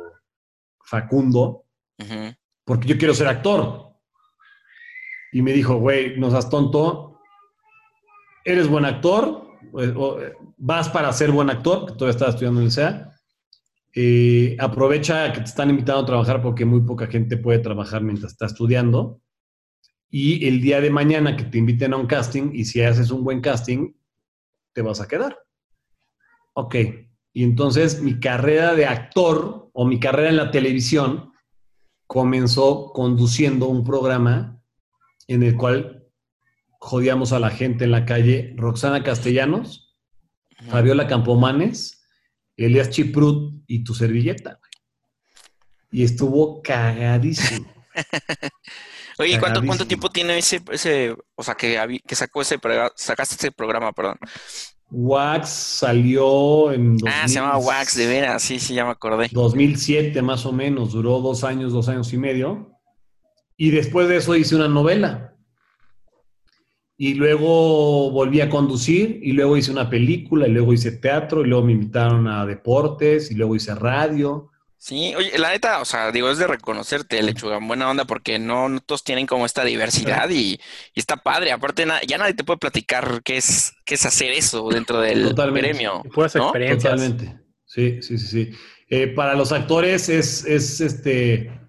C: facundo, porque yo quiero ser actor. Y me dijo, güey, no seas tonto, eres buen actor, vas para ser buen actor, que todavía estaba estudiando en el SEA. Eh, aprovecha que te están invitando a trabajar porque muy poca gente puede trabajar mientras está estudiando. Y el día de mañana que te inviten a un casting y si haces un buen casting, te vas a quedar. Ok. Y entonces mi carrera de actor o mi carrera en la televisión comenzó conduciendo un programa en el cual jodíamos a la gente en la calle, Roxana Castellanos, Fabiola Campomanes, Elias Chiprut y tu servilleta. güey. Y estuvo cagadísimo.
A: Oye, ¿cuánto, ¿cuánto tiempo tiene ese, ese, o sea, que, que sacó ese, sacaste ese programa, perdón?
C: Wax salió en
A: Ah, se llama
C: 2000,
A: Wax, de veras, sí, sí, ya me acordé.
C: 2007 más o menos, duró dos años, dos años y medio. Y después de eso hice una novela. Y luego volví a conducir, y luego hice una película, y luego hice teatro, y luego me invitaron a deportes, y luego hice radio.
A: Sí, oye, la neta, o sea, digo, es de reconocerte, Lechuga, buena onda, porque no, no todos tienen como esta diversidad y, y está padre. Aparte, na- ya nadie te puede platicar qué es, qué es hacer eso dentro del
C: Totalmente.
A: gremio.
B: Puras
A: ¿no?
B: experiencias.
C: Totalmente. Sí, sí, sí, sí. Eh, para los actores es, es este,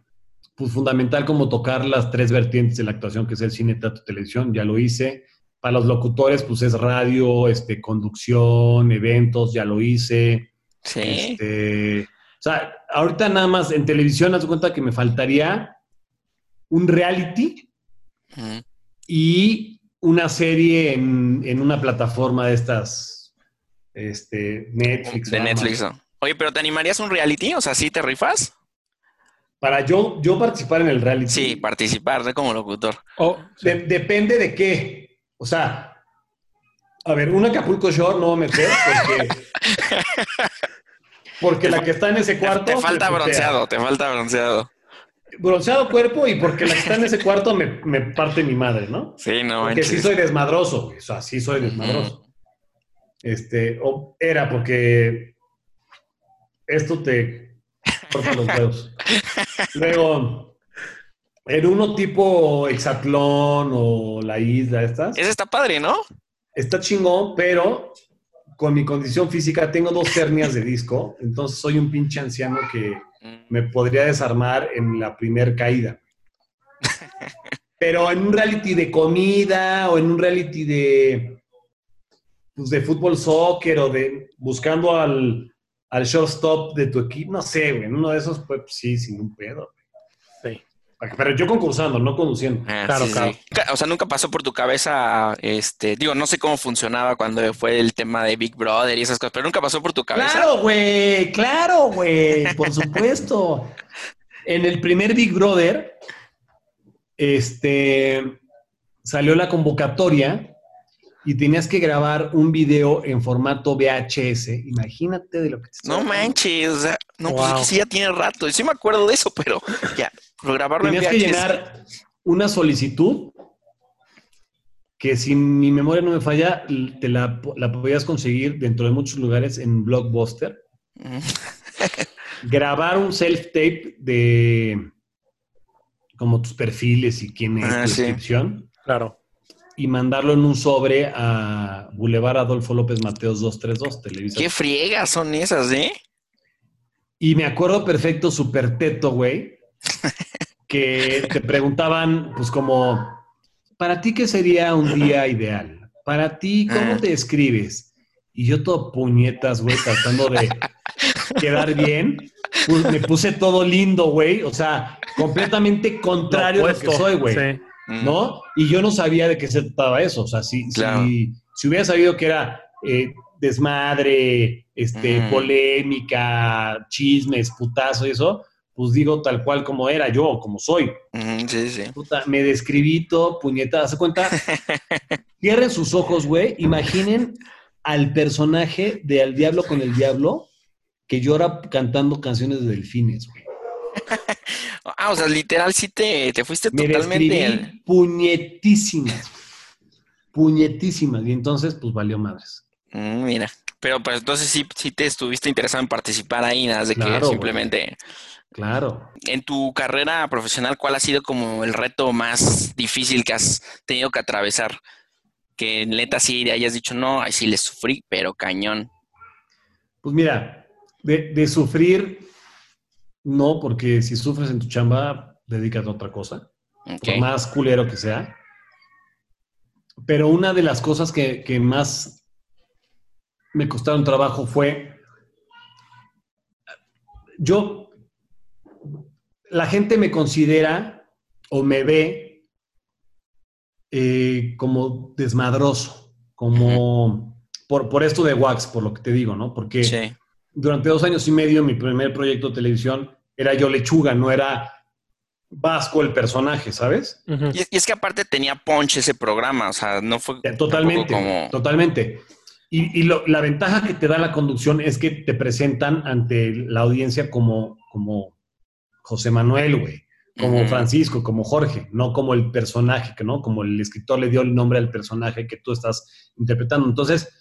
C: pues, fundamental como tocar las tres vertientes de la actuación, que es el cine, teatro, televisión, ya lo hice. Para los locutores, pues es radio, este, conducción, eventos, ya lo hice.
A: Sí,
C: Este, o sea, ahorita nada más en televisión, haz cuenta que me faltaría un reality y una serie en, en una plataforma de estas, este, Netflix.
A: de Netflix. Oye, pero ¿te animarías a un reality? O sea, ¿sí te rifas?
C: Para yo, yo participar en el reality.
A: Sí, participar ¿no? como locutor.
B: Oh, sí.
C: de- depende de qué. O sea, a ver, un Acapulco Shore no voy a meter porque. Porque la que está en ese cuarto.
A: Te falta
C: me
A: bronceado, te falta bronceado.
C: Bronceado cuerpo y porque la que está en ese cuarto me, me parte mi madre, ¿no?
A: Sí, no
C: Porque sí soy desmadroso, o sea, sí soy desmadroso. Este, o era porque esto te corta los dedos. Luego, en uno tipo hexatlón o la isla estas,
A: Ese está padre, ¿no?
C: está chingón, pero con mi condición física tengo dos hernias de disco, entonces soy un pinche anciano que me podría desarmar en la primer caída. Pero en un reality de comida o en un reality de, pues de fútbol, soccer o de buscando al, al shortstop de tu equipo, no sé, güey, en uno de esos, pues sí, sin un pedo.
B: Sí.
C: Pero yo concursando, no conduciendo.
A: Ah,
B: Claro,
A: sí,
B: claro.
A: sí. O sea, nunca pasó por tu cabeza, este, digo, no sé cómo funcionaba cuando fue el tema de Big Brother y esas cosas, pero nunca pasó por tu cabeza.
C: Claro, güey, claro, güey, por supuesto. En el primer Big Brother, este, salió la convocatoria y tenías que grabar un video en formato VHS. Imagínate de lo que te
A: No manches, o sea, no, pues es
B: Wow.
A: que sí ya tiene rato. Y sí me acuerdo de eso, pero ya, pero grabarlo en
C: Tenías que
A: VHS.
C: llenar una solicitud que si mi memoria no me falla, te la, la podías conseguir dentro de muchos lugares en Blockbuster.
A: Mm.
C: grabar un self-tape de como tus perfiles y quién es
A: Ah,
C: tu
A: sí.
C: descripción
B: Claro.
C: Y mandarlo en un sobre a Boulevard Adolfo López Mateos 232, Televisa.
A: Qué friegas son esas, ¿eh?
C: Y me acuerdo perfecto, super teto, güey, que te preguntaban, pues como, ¿para ti qué sería un día ideal? Para ti, ¿cómo
A: Ah.
C: te escribes? Y yo todo puñetas, güey, tratando de quedar bien. Pues, me puse todo lindo, güey. O sea, completamente contrario
B: Lo
C: a lo que soy, güey.
B: Sí.
A: Mm.
C: ¿No? Y yo no sabía de qué se trataba eso. O sea, si, si- hubiera sabido que era eh, desmadre, este,
A: Mm.
C: polémica, chismes, putazo y eso, pues digo tal cual como era yo, como soy.
A: Mm, sí, sí.
C: Puta, me describí todo, puñeta, ¿se cuenta? Cierren sus ojos, güey. Imaginen al personaje de Al Diablo con el Diablo que llora cantando canciones de delfines, güey.
A: Ah, o sea, literal, sí te, te fuiste
C: Me
A: totalmente.
C: puñetísimas. Puñetísimas. Y entonces, pues valió madres.
A: Mm, mira. Pero pues entonces sí, sí te estuviste interesado en participar ahí, nada de que simplemente.
C: Claro.
A: En tu carrera profesional, ¿cuál ha sido como el reto más difícil que has tenido que atravesar? Que neta sí hayas dicho, no, ahí sí le sufrí, pero cañón.
C: Pues mira, de, de sufrir, no, porque si sufres en tu chamba, dedícate a otra cosa. Por más culero que sea. Pero una de las cosas que, que más me costaron trabajo fue, yo, la gente me considera o me ve eh, como desmadroso, como por, por esto de Wax, por lo que te digo, ¿no? Porque
A: Sí.
C: Durante dos años y medio mi primer proyecto de televisión era yo lechuga, no era Vasco el personaje, ¿sabes?
A: Y, y es que aparte tenía punch ese programa, o sea, no fue
C: Totalmente,
A: como...
C: totalmente. Y, y lo- la ventaja que te da la conducción es que te presentan ante la audiencia como, como José Manuel, güey, como. Francisco, como Jorge, no como el personaje, que no, como el escritor le dio el nombre al personaje que tú estás interpretando. Entonces,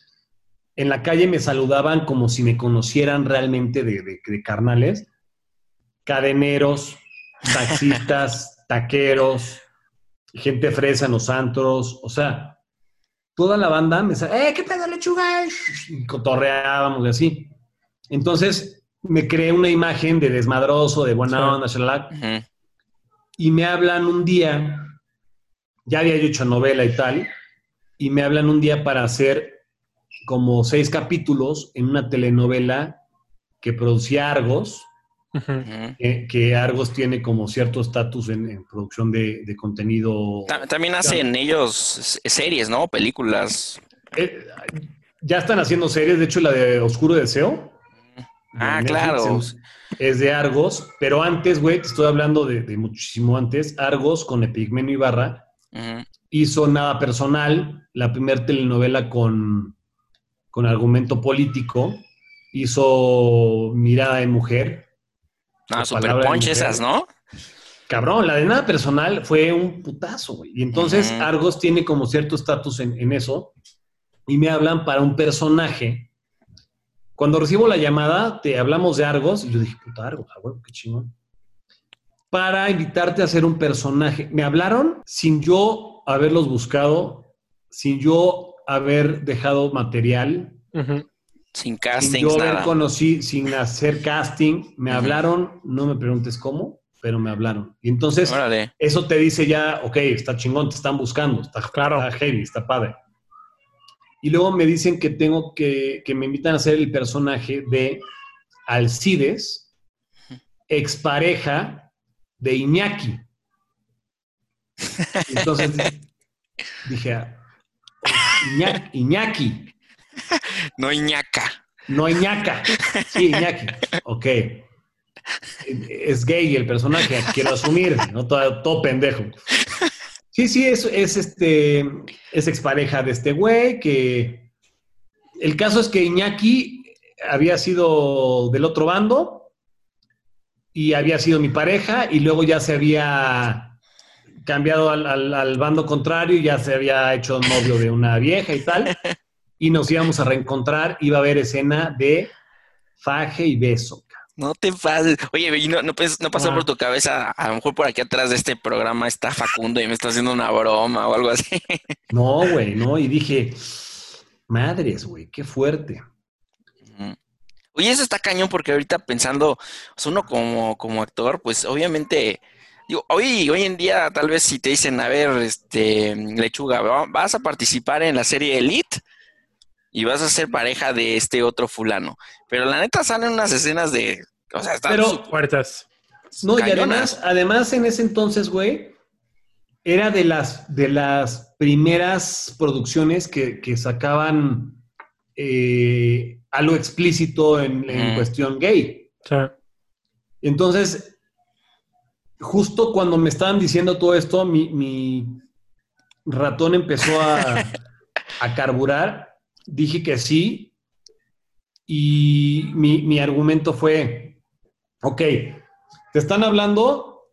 C: en la calle me saludaban como si me conocieran realmente de, de- de carnales, cadeneros, taxistas, taqueros, gente fresa en los antros, o sea, toda la banda me decía, ¡eh, qué pedo, lechuga! Y cotorreábamos y así. Entonces, me creé una imagen de desmadroso, de buena
B: Sí.
C: onda, shalala,
A: Ujú.
C: y me hablan un día, ya había yo hecho novela y tal, y me hablan un día para hacer como seis capítulos en una telenovela que producía Argos, que, que Argos tiene como cierto estatus en, en producción de, de contenido.
A: Ta- También hacen ellos series, ¿no? Películas.
C: Eh, ya están haciendo series, de hecho la de Oscuro Deseo. de
A: Ah,
C: Netflix,
A: claro.
C: Es, es de Argos, pero antes, güey, te estoy hablando de, de muchísimo antes, Argos con Epigmenio Ibarra hizo Nada Personal, la primera telenovela con, con argumento político, hizo Mirada de Mujer.
A: Ah, super punch
C: mujer.
A: esas, ¿no?
C: Cabrón, la de Nada Personal fue un putazo, güey. Y entonces. Argos tiene como cierto estatus en, en eso y me hablan para un personaje. Cuando recibo la llamada, te hablamos de Argos y yo dije, puta Argos, ah, qué chingón. Para invitarte a hacer un personaje. Me hablaron sin yo haberlos buscado, sin yo haber dejado material.
A: Sin
C: sin
A: castings,
C: yo haber
A: nada.
C: conocido, sin hacer casting. Me hablaron, no me preguntes cómo, pero me hablaron. Y entonces
A: Órale.
C: eso te dice ya, ok, está chingón, te están buscando, está,
B: Claro.
C: está heavy, está padre. Y luego me dicen que tengo que, que me invitan a hacer el personaje de Alcides, expareja de Iñaki. Entonces di- dije, ah, Iñaki, Iñaki,
A: No Iñaca.
C: no Iñaca. Sí, Iñaki. Ok. Es gay el personaje, quiero asumir, ¿no? Todo, todo pendejo. Sí, sí, es, es este, es expareja de este güey que... El caso es que Iñaki había sido del otro bando y había sido mi pareja y luego ya se había cambiado al, al- al bando contrario y ya se había hecho novio de una vieja y tal. Y nos íbamos a reencontrar, iba a haber escena de faje y beso.
A: No te pases. Oye, y no, no pasó
B: Ah.
A: por tu cabeza, a lo mejor por aquí atrás de este programa está Facundo y me está haciendo una broma o algo así.
C: No, güey, no. Y dije, madres, güey, qué fuerte.
A: Oye, eso está cañón porque ahorita pensando, sea, uno como, como actor, pues obviamente, digo, hoy, hoy en día tal vez si te dicen, a ver, este, lechuga, va- vas a participar en la serie Elite y vas a ser pareja de este otro fulano. Pero la neta salen unas escenas de, o sea, están
C: Pero-
A: súper
B: Fuertes.
C: No, y además, además en ese entonces, güey, era de las, de las primeras producciones que, que sacaban eh, algo explícito en, en cuestión gay.
B: Sí.
C: Entonces, justo cuando me estaban diciendo todo esto, mi, mi ratón empezó a, a carburar. Dije que sí. Y mi, mi argumento fue, ok, te están hablando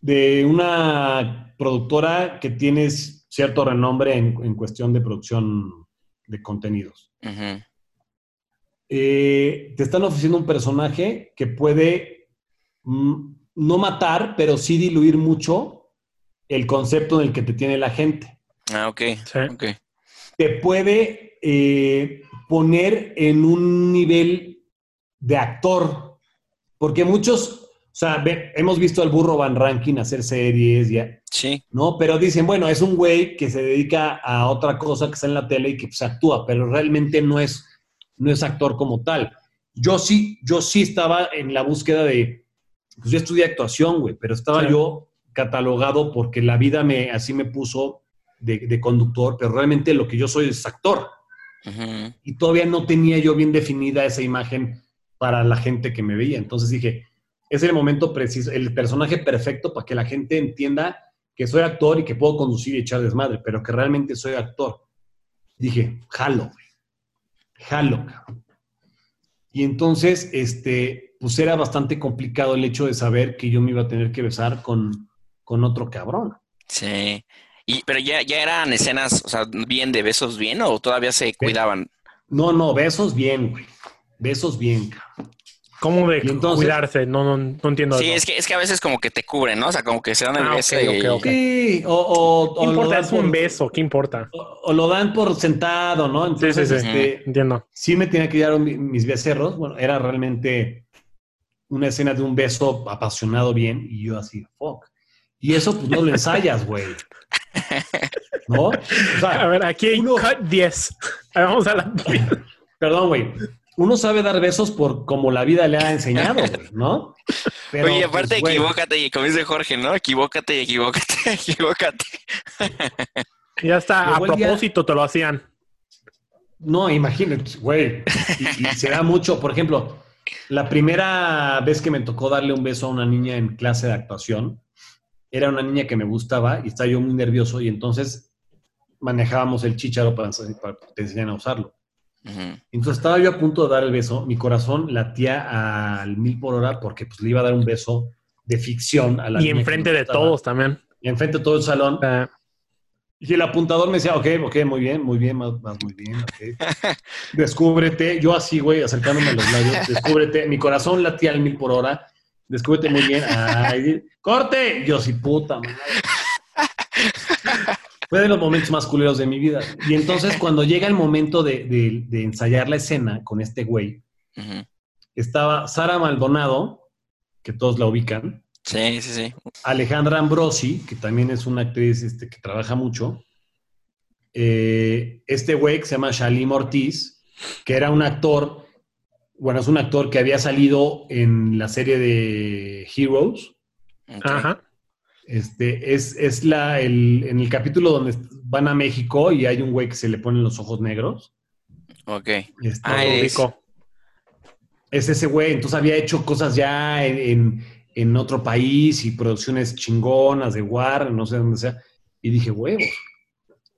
C: de una productora que tienes cierto renombre en, en cuestión de producción de contenidos. Eh, te están ofreciendo un personaje que puede mm, no matar, pero sí diluir mucho el concepto en el que te tiene la gente.
A: Ah, ok,
B: Sí.
A: ok.
C: Te puede eh, poner en un nivel de actor, porque muchos, o sea, ve- hemos visto al burro Van Ranking hacer series, ya,
A: Sí,
C: ¿no? Pero dicen, bueno, es un güey que se dedica a otra cosa que está en la tele y que pues, actúa, pero realmente no es, no es actor como tal. Yo sí, yo sí estaba en la búsqueda de, pues yo estudié actuación, güey, pero estaba yo catalogado porque la vida me, así me puso de, de conductor, pero realmente lo que yo soy es actor. Y todavía no tenía yo bien definida esa imagen para la gente que me veía. Entonces dije, es el momento preciso, el personaje perfecto para que la gente entienda que soy actor y que puedo conducir y echar desmadre, pero que realmente soy actor. Dije, jalo, güey. Jalo, cabrón. Y entonces, este, pues era bastante complicado el hecho de saber que yo me iba a tener que besar con, con otro cabrón.
A: Sí. Y, pero ya, ya eran escenas, o sea, bien de besos bien o todavía se cuidaban.
C: No, no, besos bien, güey. Besos bien, cabrón.
B: ¿Cómo de
C: entonces-
B: cuidarse? No, no, no entiendo
A: Sí,
B: eso.
A: es que, es que a veces como que te cubren, ¿no? O sea, como que se dan el
B: Ah,
A: beso y-
B: ok, ok.
C: Sí, o, o,
B: ¿Qué
C: o lo
B: importa? Es un
C: por-
B: beso, ¿qué importa?
C: o- o lo dan por sentado, ¿no? Entonces,
B: sí, sí.
C: este,
B: Entiendo.
C: sí me tenía que dar mi- mis becerros. Bueno, era realmente una escena de un beso apasionado bien y yo así, fuck. Y eso pues no lo ensayas, güey. ¿No? O
B: A ver, aquí hay
C: uno-
B: cut 10. A ver, Vamos a la...
C: perdón, güey. Uno sabe dar besos por como la vida le ha enseñado, güey, ¿no? Pero,
A: Oye, aparte,
C: pues,
A: equivócate, y como dice Jorge, ¿no? Equivócate y equivócate, equivócate.
B: Ya está, a
C: día-
B: propósito te lo hacían.
C: No, imagínate, güey. Y, y se da mucho. Por ejemplo, la primera vez que me tocó darle un beso a una niña en clase de actuación, era una niña que me gustaba y estaba yo muy nervioso y entonces manejábamos el chícharo para, para que te enseñan a usarlo. Entonces estaba yo a punto de dar el beso, mi corazón latía al mil por hora porque pues le iba a dar un beso de ficción a la
B: Y
C: niña que
B: enfrente
C: me
B: de todos también.
C: Y enfrente de todo el salón.
B: Eh,
C: Y el apuntador me decía, ok, ok, muy bien, muy bien, vas, vas muy bien, ok. Descúbrete, yo así, güey, acercándome a los labios, descúbrete, mi corazón latía al mil por hora, descúbrete muy bien, ay, corte, yo sí, puta madre. Fue de los momentos más culeros de mi vida. Y entonces cuando llega el momento de, de- de ensayar la escena con este güey, estaba Sara Maldonado, que todos la ubican,
A: Sí, sí, sí.
C: Alejandra Ambrosi, que también es una actriz este, que trabaja mucho. Eh, este güey que se llama Shalim Ortiz, que era un actor, bueno, es un actor que había salido en la serie de Heroes.
B: Ajá.
C: Este, es, es la, el, en el capítulo donde van a México y hay un güey que se le ponen los ojos negros.
A: Ok.
C: Este,
A: Ah, es-
C: ese güey, entonces había hecho cosas ya en, en- en otro país y producciones chingonas de War, no sé dónde sea, y dije, huevos.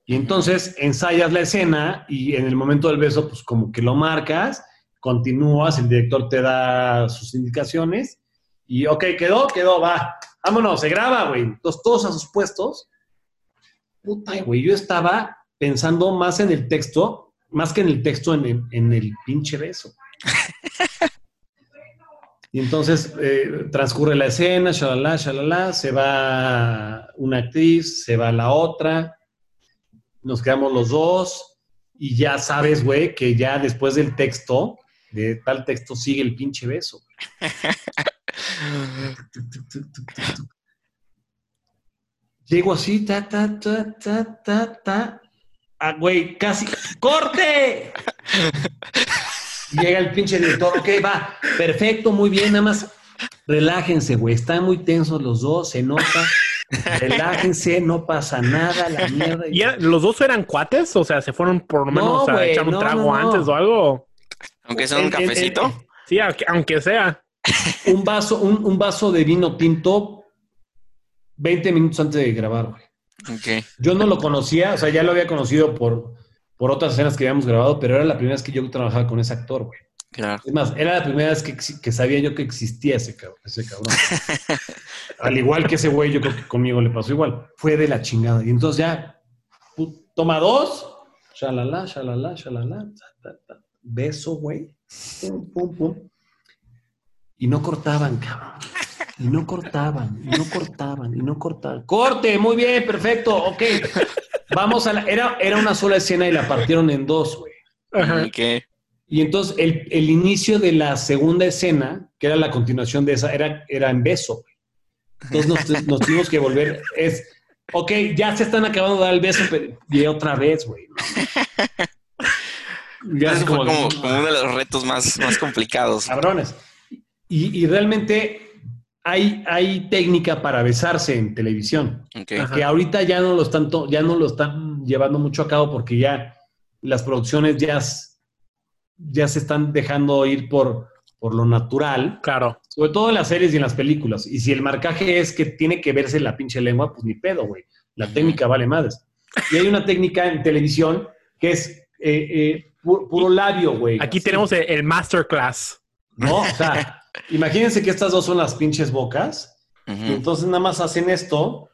C: Y entonces ensayas la escena y en el momento del beso, pues como que lo marcas, continúas, el director te da sus indicaciones y, ok, quedó, quedó, va, vámonos, se graba, güey. Entonces todos a sus puestos. Puta, güey, yo estaba pensando más en el texto, más que en el texto, en el, en el pinche beso. Y entonces eh, transcurre la escena, shalala, shalala, se va una actriz, se va la otra, nos quedamos los dos y ya sabes, güey, que ya después del texto, de tal texto, sigue el pinche beso. Llego así, ta, ta, ta, ta, ta, ta. Ah, güey, casi. ¡Corte! Llega el pinche director, ok, va, perfecto, muy bien, nada más relájense, güey, están muy tensos los dos, se nota, relájense, no pasa nada, la mierda.
B: ¿Y era- los dos eran cuates? O sea, ¿se fueron por lo
C: No,
B: menos a echar un
C: no,
B: trago
C: no, no.
B: antes o algo?
A: Aunque sea un
C: En- en- en-
A: cafecito.
B: Sí, aunque, aunque sea.
C: un vaso, un, un vaso de vino tinto 20 minutos antes de grabar, güey.
A: Ok.
C: Yo no lo conocía, o sea, ya lo había conocido por, por otras escenas que habíamos grabado, pero era la primera vez que yo trabajaba con ese actor, güey.
A: Claro.
C: Es más, era la primera vez que, sabía yo que existía ese cabrón. Ese cabrón. Al igual que ese güey, yo creo que conmigo le pasó igual. Fue de la chingada. Y entonces ya, toma dos, shalala, shalala, shalala, beso, güey. Pum, pum, pum. Y no cortaban, cabrón. Y no cortaban, y no cortaban, y no cortaban. Corte, muy bien, perfecto, ok. Vamos a la. Era, era una sola escena y la partieron en dos, güey.
B: Ajá.
A: Ok.
C: Y entonces el, el inicio de la segunda escena, que era la continuación de esa, era, era en beso. güey. Entonces nos, nos tuvimos que volver. Es, ok, ya se están acabando de dar el beso, pero y otra vez, güey. ¿no? Ya
A: Eso
C: es
A: fue
C: como,
A: como, como uno de los retos más, más complicados.
C: cabrones. Y, y realmente hay, hay técnica para besarse en televisión.
A: Ok.
B: Ajá.
C: que ahorita ya no lo están to- ya no lo están llevando mucho a cabo porque ya las producciones ya, ya se están dejando ir por, por lo natural,
B: Claro.
C: sobre todo en las series y en las películas. Y si el marcaje es que tiene que verse la pinche lengua, pues ni pedo, güey. La técnica vale madres. Y hay una técnica en televisión que es eh, eh, pu- puro labio, güey.
B: Aquí
C: Así,
B: tenemos el, el masterclass.
C: ¿No? O sea, imagínense que estas dos son las pinches bocas. Y entonces nada más hacen esto,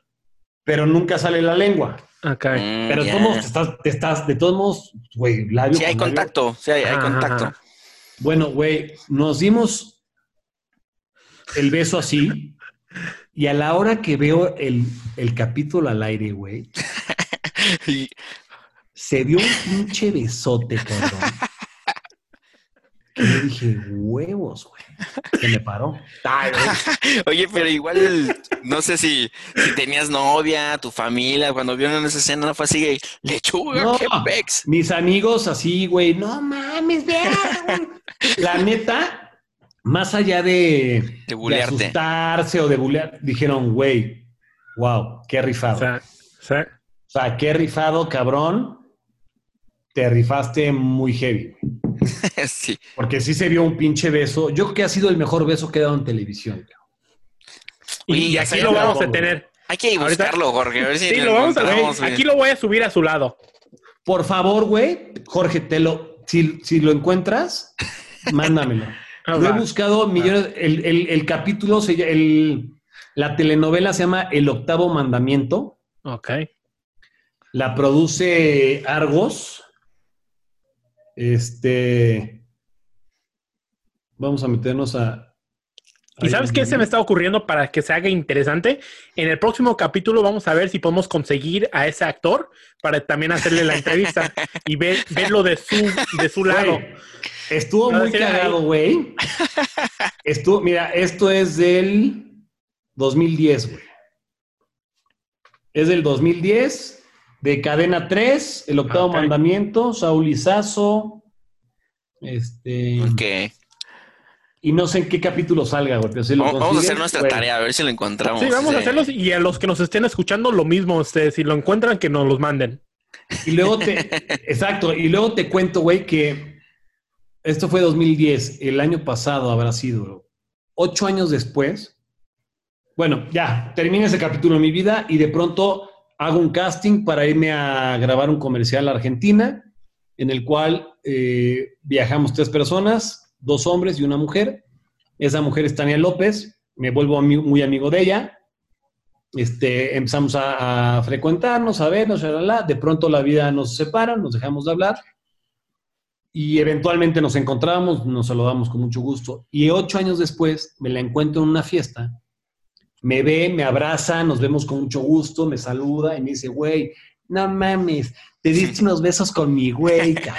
C: pero nunca sale la lengua.
B: Ok.
A: Mm,
C: Pero de todos modos, te estás, te estás, de todos modos, güey, labio
A: Sí, hay
C: labio.
A: contacto. Sí, hay, contacto.
B: ajá.
C: Bueno, güey, nos dimos el beso así y a la hora que veo el, el capítulo al aire, güey, se dio un pinche besote, cabrón. Que yo dije, huevos, güey. Se me paró. Ay, güey.
A: Oye, pero igual, no sé si, si tenías novia, tu familia, cuando vieron esa escena, no fue así, de, lechuga,
C: No.
A: qué pex.
C: Mis amigos así, güey, no mames, vea, güey. La neta, más allá de,
A: De
C: de
A: bulearte.
C: asustarse o de bulear, dijeron, güey, wow, qué rifado.
B: O sea, sí.
C: O sea, qué rifado, cabrón. Te rifaste muy heavy. güey.
A: sí.
C: Porque sí se vio un pinche beso. Yo creo que ha sido el mejor beso que he dado en televisión.
B: Y,
A: Oye,
B: y
A: ya
B: aquí lo vamos a tener.
A: Hay que ir buscarlo, Jorge, a ver si
B: Sí,
A: lo
B: vamos a. Aquí lo voy a subir a su lado.
C: Por favor, güey, Jorge, te lo, si, si lo encuentras, mándamelo. Lo he buscado millones. El, el- el capítulo, se, el, la telenovela se llama El octavo mandamiento.
B: Ok.
C: La produce Argos. Este. Vamos a meternos a.
B: ¿Y sabes qué se me está ocurriendo para que se haga interesante? En el próximo capítulo vamos a ver si podemos conseguir a ese actor para también hacerle la entrevista y ver, verlo de su, de su lado.
C: Estuvo muy cagado, güey. Estuvo, mira, esto es del 2010, güey. Es del 2010, de Cadena 3, El Octavo
B: Ok.
C: Mandamiento, Saúl Izazo, este...
A: Ok.
C: Y no sé en qué capítulo salga, güey, pero si lo
A: Vamos, a hacer nuestra
C: güey.
A: tarea, a ver si lo encontramos.
B: Sí, vamos a
A: Sí.
B: hacerlos y a los que nos estén escuchando lo mismo, ustedes, si lo encuentran, que nos los manden.
C: Y luego te... exacto, y luego te cuento, güey, que esto fue 2010, el año pasado habrá sido, bro. ocho años después, bueno, ya, termina ese capítulo de mi vida y de pronto hago un casting para irme a grabar un comercial a Argentina, en el cual eh, viajamos tres personas, dos hombres y una mujer. Esa mujer es Tania López, me vuelvo muy amigo de ella. Este, empezamos a, a frecuentarnos, a vernos, shalala. de pronto la vida nos separa, nos dejamos de hablar y eventualmente nos encontramos, nos saludamos con mucho gusto. Y ocho años después me la encuentro en una fiesta, me ve, me abraza, nos vemos con mucho gusto, me saluda y me dice, güey, no mames, te diste unos besos con mi güey, cabrón.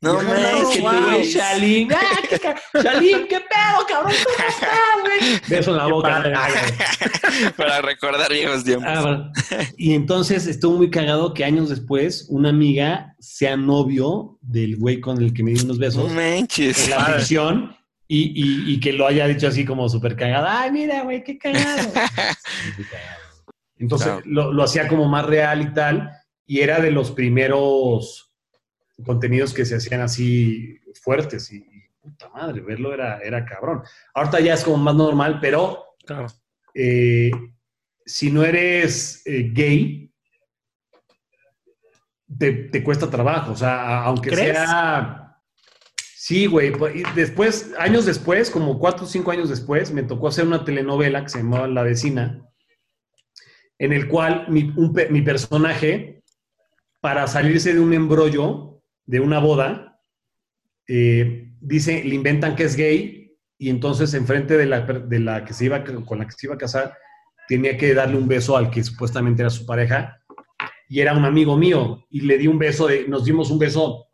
A: No mames,
C: que
A: wow.
C: güey, Shalin, ¡Ah, qué Shalin, qué pedo, cabrón, ¿cómo estás, güey? Beso en la boca. güey.
A: Para recordar viejos tiempos.
C: Ah, bueno. Y entonces estuvo muy cagado que años después una amiga sea novio del güey con el que me di unos
A: no
C: besos
A: manches.
C: en la ficción y, y- y que lo haya dicho así como súper cagado. Ay, mira, güey, qué cagado. Entonces
A: Claro.
C: lo, lo hacía como más real y tal. Y era de los primeros contenidos que se hacían así fuertes. Y, y puta madre, verlo era, era cabrón. Ahorita ya es como más normal, pero
B: Claro.
C: eh, si no eres eh, gay, te, te cuesta trabajo. O sea, aunque
B: ¿Crees?
C: sea. Sí, güey. Después, años después, como cuatro o cinco años después, me tocó hacer una telenovela que se llamaba La Vecina, en el cual mi, personaje, para salirse de un embrollo, de una boda, eh, dice, le inventan que es gay y entonces enfrente de la, de la que se iba con la que se iba a casar tenía que darle un beso al que supuestamente era su pareja y era un amigo mío y le di un beso de, nos dimos un beso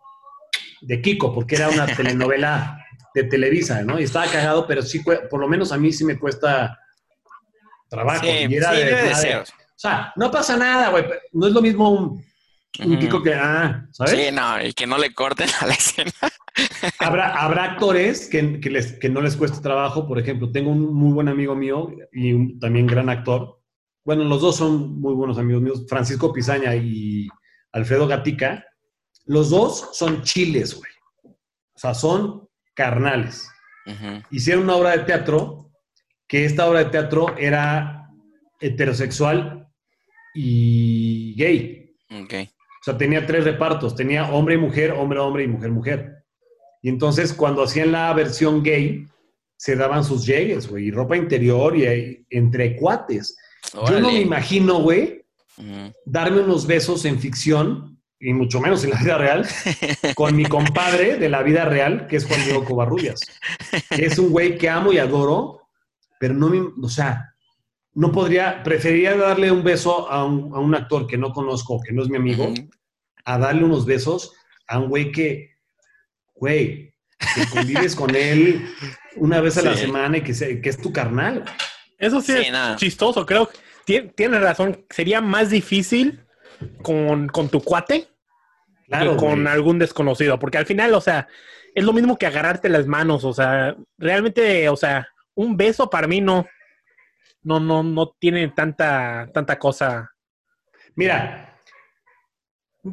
C: de Kiko porque era una telenovela de Televisa, ¿no? Y estaba cagado, pero sí, por lo menos a mí sí me cuesta trabajo.
A: Sí,
C: y era
A: sí,
C: de-
A: debe ser.
C: o sea, no pasa nada, güey. No es lo mismo un, Un Kiko que, ah, ¿sabes?
A: Sí, no, y que no le corten a la escena.
C: Habrá, habrá actores que, que les, que no les cueste trabajo. Por ejemplo, tengo un muy buen amigo mío y un también gran actor. Bueno, los dos son muy buenos amigos míos, Francisco Pizaña y Alfredo Gatica. Los dos son chiles, güey. O sea, son carnales. Hicieron una obra de teatro que esta obra de teatro era heterosexual y gay.
A: Ok.
C: O sea, tenía tres repartos. Tenía hombre y mujer, hombre, hombre y mujer, mujer. Y entonces, cuando hacían la versión gay, se daban sus llegues, güey, y ropa interior y, y entre cuates. Yo no me imagino, güey, darme unos besos en ficción, y mucho menos en la vida real, con mi compadre de la vida real, que es Juan Diego Covarrubias. Que es un güey que amo y adoro, pero no me, o sea, no podría, preferiría darle un beso a un, a un actor que no conozco, que no es mi amigo, a darle unos besos a un güey que, güey, que convives con él una vez a la semana y que, se- que es tu carnal.
B: Eso sí,
A: Sí,
B: es
A: nada.
B: chistoso, creo. Tien- Tienes razón, sería más difícil con, con tu cuate
C: Claro,
B: con
C: güey.
B: algún desconocido, porque al final, o sea, es lo mismo que agarrarte las manos, o sea, realmente, o sea, un beso para mí no, no, no, no tiene tanta, tanta cosa.
C: Mira,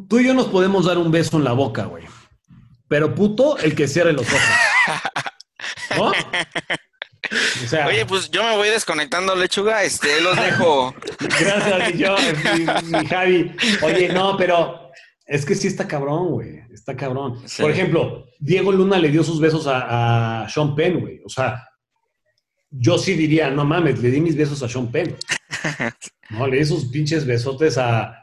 C: tú y yo nos podemos dar un beso en la boca, güey. Pero puto, el que cierre los ojos. ¿No? O sea,
A: Oye, pues yo me voy desconectando, lechuga. Este, los dejo.
C: gracias, mi, yo, mi, mi Javi. Oye, no, pero es que sí está cabrón, güey. Está cabrón.
A: Sí.
C: Por ejemplo, Diego Luna le dio sus besos a, a Sean Penn, güey. O sea, yo sí diría, no mames, le di mis besos a Sean Penn. No, le di sus pinches besotes a,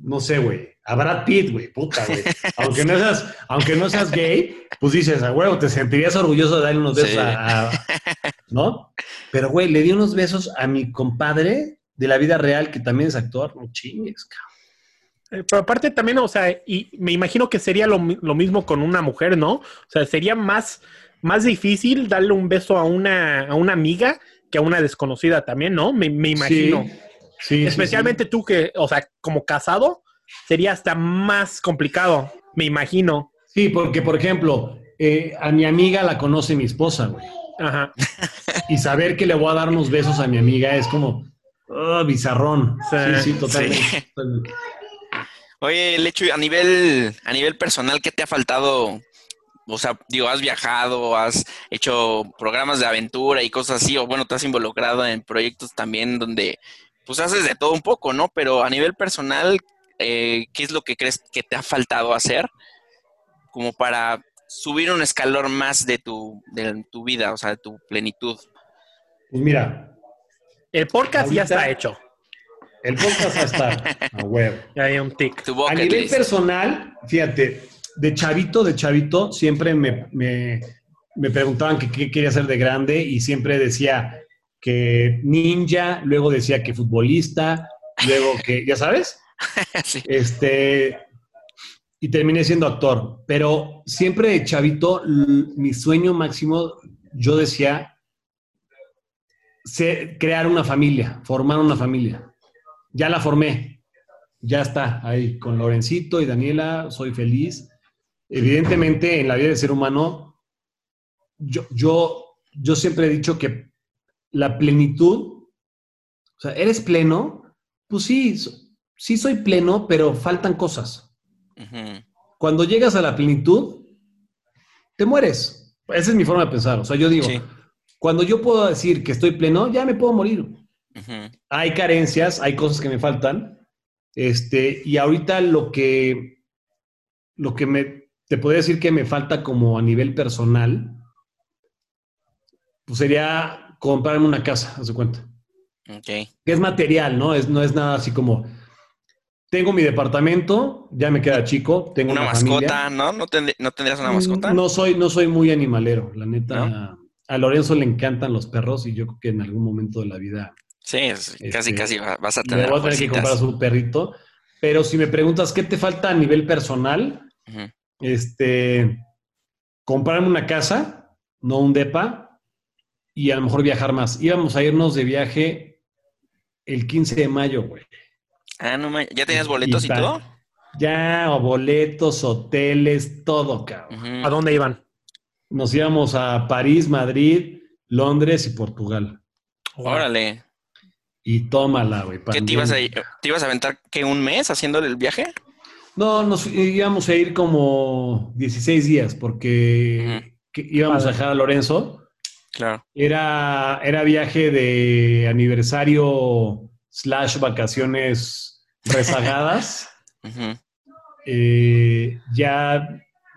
C: no sé, güey, a Brad Pitt, güey, puta, güey. Aunque no seas, aunque no seas gay, pues dices, a huevo, te sentirías orgulloso de darle unos besos
A: Sí.
C: a, a- ¿no? Pero, güey, le di unos besos a mi compadre de la vida real, que también es actor. No chingues, cabrón.
B: Eh, Pero aparte también, o sea, y me imagino que sería lo, lo mismo con una mujer, ¿no? O sea, sería más, más difícil darle un beso a una, a una amiga que a una desconocida también, ¿no? Me, me imagino.
C: Sí, sí, sí,
B: Especialmente tú que, o sea, como casado, sería hasta más complicado, me imagino.
C: Sí, porque, por ejemplo, eh, a mi amiga la conoce mi esposa, güey.
B: Ajá.
C: Y saber que le voy a dar unos besos a mi amiga es como, oh, bizarrón.
B: Sí,
C: Sí, sí, totalmente.
A: sí.
C: totalmente.
A: Oye, Lechu, a nivel, a nivel personal, ¿qué te ha faltado? O sea, digo, has viajado, has hecho programas de aventura y cosas así, o bueno, te has involucrado en proyectos también donde, pues haces de todo un poco, ¿no? Pero a nivel personal, eh, ¿qué es lo que crees que te ha faltado hacer como para subir un escalón más de tu, de tu vida, o sea, de tu plenitud?
C: Pues mira,
B: El podcast ya está hecho.
C: El podcast va a estar a huevo.
B: Ya hay un tic.
C: A nivel
A: list.
C: personal, fíjate, de chavito, de chavito, siempre me, me, me preguntaban que qué quería ser de grande y siempre decía que ninja, luego decía que futbolista, luego que, ya sabes,
A: Sí.
C: este, y terminé siendo actor. Pero siempre de chavito, mi sueño máximo, yo decía, ser- crear una familia, formar una familia. Ya la formé, ya está ahí con Lorencito y Daniela, soy feliz. Evidentemente, en la vida del ser humano, yo, yo, yo siempre he dicho que la plenitud, o sea, ¿eres pleno? Pues sí, sí soy pleno, pero faltan cosas. Cuando llegas a la plenitud, te mueres. Esa es mi forma de pensar. O sea, yo digo,
A: Sí.
C: cuando yo puedo decir que estoy pleno, ya me puedo morir. Hay carencias, hay cosas que me faltan. Este, y ahorita lo que, lo que me, te podría decir que me falta como a nivel personal, pues sería comprarme una casa, haz de cuenta.
A: Ok.
C: Que es material, ¿no? Es, no es nada así como, tengo mi departamento, ya me queda chico, tengo
A: Una
C: una,
A: mascota,
C: familia.
A: ¿no? ¿No, tendr- ¿No tendrías una mascota?
C: No soy, no soy muy animalero, la neta.
A: ¿No?
C: A Lorenzo le encantan los perros y yo creo que en algún momento de la vida
A: Sí, es- casi,
C: Este,
A: casi va- vas a tener.
C: voy a tener que comprar su perrito. Pero si me preguntas qué te falta a nivel personal, este, comprarme una casa, no un depa, y a lo mejor viajar más. Íbamos a irnos de viaje el 15 de mayo, güey.
A: Ah, no ma- ¿Ya tenías boletos y, todo?
C: Ya, boletos, hoteles, todo, cabrón.
B: ¿A dónde iban?
C: Nos íbamos a París, Madrid, Londres y Portugal.
A: Órale.
C: Y tómala, güey.
A: ¿Qué te ibas a, te ibas a aventar que un mes haciéndole el viaje?
C: No, nos íbamos a ir como 16 días porque que íbamos a dejar a Lorenzo.
A: Claro.
C: Era, era viaje de aniversario slash vacaciones rezagadas. Eh, ya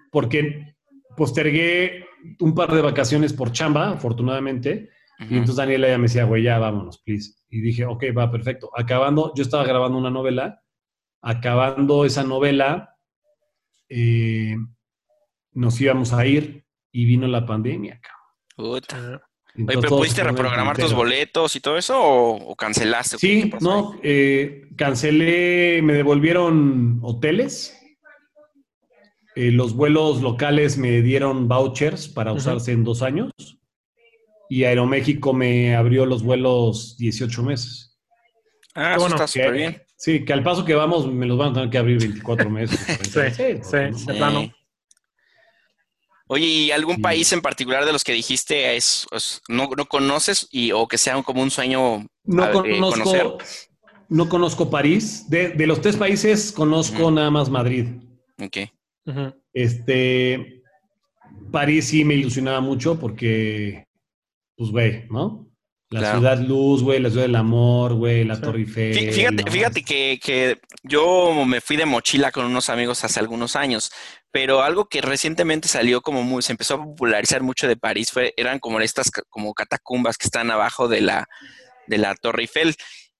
C: porque postergué un par de vacaciones por chamba, afortunadamente. Y entonces Daniela ya me decía, güey, ya vámonos, please. Y dije, ok, va, perfecto. Acabando, yo estaba grabando una novela. Acabando esa novela, eh, nos íbamos a ir y vino la pandemia, cabrón.
A: Puta.
B: Ah,
A: Oye,
C: Entonces,
A: ¿pero
C: todo
A: pudiste reprogramar tus boletos y todo eso o, o cancelaste? ¿O qué- qué
C: Sí, no, eh, cancelé, me devolvieron hoteles. Eh, los vuelos locales me dieron vouchers para usarse en dos años. Y Aeroméxico me abrió los vuelos 18 meses.
A: Ah, eso
B: bueno.
A: está súper bien.
C: Sí, que al paso que vamos me los van a tener que abrir 24 meses.
B: Sí, sí, sí. de plano.
A: Oye, ¿y algún
C: Sí.
A: país en particular de los que dijiste es, es- no, no conoces y, o que sea como un sueño
C: No
A: a- eh,
C: conozco,
A: conocer?
C: no conozco París. De, de los tres países conozco nada más Madrid.
A: Ok.
C: Este, París sí me ilusionaba mucho porque, pues, güey, ¿no? La
A: Claro.
C: ciudad luz, güey, la ciudad del amor, güey, la
B: Sí.
C: Torre Eiffel.
A: Fí- Fíjate,
C: ¿no?
A: fíjate que, que yo me fui de mochila con unos amigos hace algunos años, pero algo que recientemente salió como muy, se empezó a popularizar mucho de París fue, eran como estas como catacumbas que están abajo de la, de la Torre Eiffel.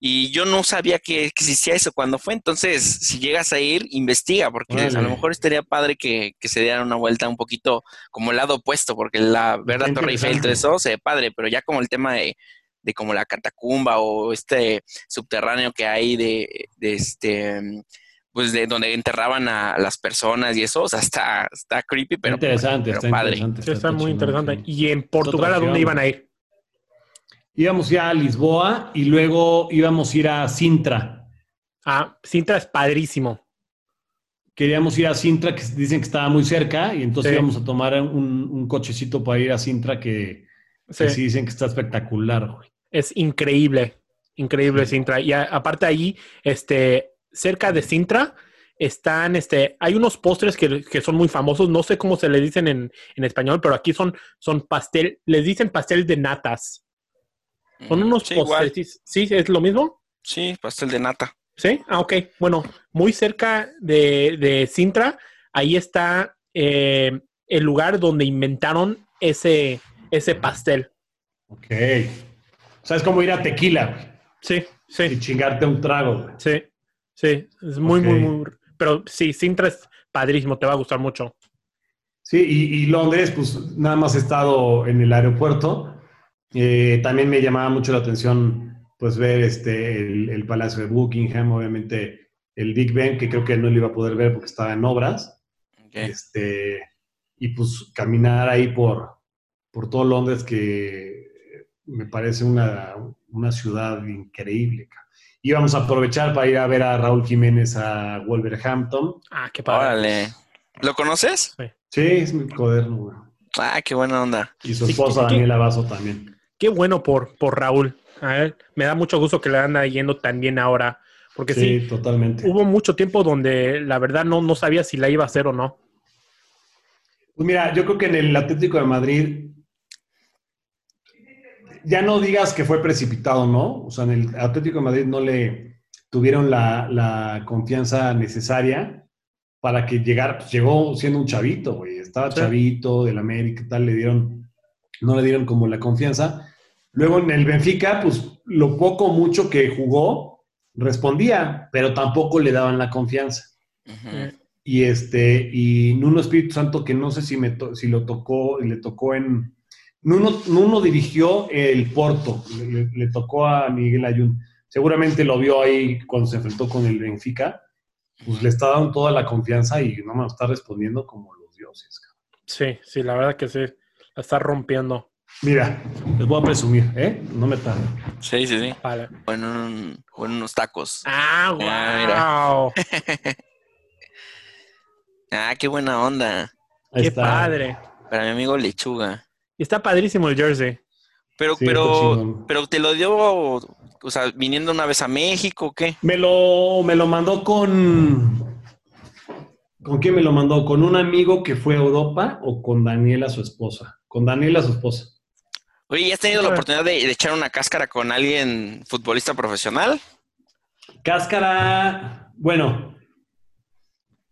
A: Y yo no sabía que, existía eso cuando fue. Entonces, si llegas a ir, investiga, porque a lo mejor estaría padre que, que se dieran una vuelta un poquito como el lado opuesto, porque la, ver la
C: Está
A: Torre Eiffel y todo eso se ve padre, pero ya como el tema de, de como la catacumba o este subterráneo que hay de, de este pues de donde enterraban a las personas y eso, o sea, está, está creepy, pero,
C: interesante,
A: pero
C: está
A: padre.
C: interesante.
B: Sí, está muy interesante.
C: sí.
B: ¿Y en Portugal a dónde iban a ir?
C: Íbamos ya a Lisboa y luego íbamos a ir a Sintra.
B: Ah, Sintra es padrísimo.
C: Queríamos ir a Sintra, que dicen que estaba muy cerca, y entonces
B: Sí.
C: íbamos a tomar un, un cochecito para ir a Sintra, que,
B: Sí,
C: que sí dicen que está espectacular, güey.
B: Es increíble, increíble
C: Sí.
B: Sintra. Y a- aparte ahí, este, cerca de Sintra, están, este, hay unos postres que, que son muy famosos. No sé cómo se le dicen en, en español, pero aquí son, son pastel, les dicen pastel de natas. Son
A: Mm,
B: unos
A: sí.
B: ¿Sí? ¿Es lo mismo?
A: Sí, pastel de nata.
B: Sí, ah, ok. Bueno, muy cerca de, de Sintra, ahí está eh, el lugar donde inventaron ese, ese pastel.
C: Ok. O sea, es como ir a tequila, güey.
B: Sí,
C: Y
B: sí,
C: chingarte un trago,
B: sí, sí. Es muy, muy, muy. Pero sí, Sintra es padrísimo, te va a gustar mucho.
C: Sí, y, y Londres, pues nada más he estado en el aeropuerto. Eh, también me llamaba mucho la atención, pues, ver este, el, el Palacio de Buckingham, obviamente el Big Ben, que creo que no lo iba a poder ver porque estaba en obras. Este, y pues caminar ahí por, por todo Londres, que me parece una, una ciudad increíble. Íbamos a aprovechar para ir a ver a Raúl Jiménez a Wolverhampton.
B: Ah, qué padre.
A: Órale. ¿Lo conoces?
C: Sí, es muy coderno, güey.
A: Ah, qué buena onda.
C: Y su esposa
B: ¿qué-
C: Daniela Vaso también.
B: Qué bueno por, por Raúl. A ver, me da mucho gusto que le anda yendo tan bien ahora. Porque sí,
C: Sí, totalmente.
B: hubo mucho tiempo donde la verdad no, no sabía si la iba a hacer o no.
C: Pues mira, yo creo que en el Atlético de Madrid, ya no digas que fue precipitado, ¿no? O sea, en el Atlético de Madrid no le tuvieron la, la confianza necesaria para que llegara, pues llegó siendo un chavito, güey. Estaba
B: Sí.
C: chavito del América y tal, le dieron, no le dieron como la confianza. Luego en el Benfica, pues lo poco o mucho que jugó, respondía, pero tampoco le daban la confianza. Y este, y Nuno Espíritu Santo, que no sé si, me si lo tocó, le tocó en. Nuno, Nuno dirigió el Porto, le, le- le tocó a Miguel Ayun. Seguramente lo vio ahí cuando se enfrentó con el Benfica. Pues le está dando toda la confianza y no me está respondiendo como los dioses. cabrón.
B: Sí, sí, la verdad que sí. La está rompiendo.
C: Mira, les voy a presumir, ¿eh? No me tardo.
A: Sí, sí, sí.
B: Vale.
A: O en, un- o en unos tacos.
B: Ah,
A: Ah,
B: wow.
A: Ah, qué buena onda.
C: Ahí
B: Qué
C: está.
B: padre.
A: Para mi amigo Lechuga.
B: Y está padrísimo el jersey.
A: Pero,
C: Sí,
A: pero, pero te lo dio, o sea, viniendo una vez a México, ¿o ¿qué?
C: Me lo, me lo mandó con. ¿Con quién me lo mandó? ¿Con un amigo que fue a Europa o con Daniela, su esposa? Con Daniela, su esposa.
A: Oye, ¿y has tenido la oportunidad de, de echar una cáscara con alguien futbolista profesional?
C: Cáscara. Bueno,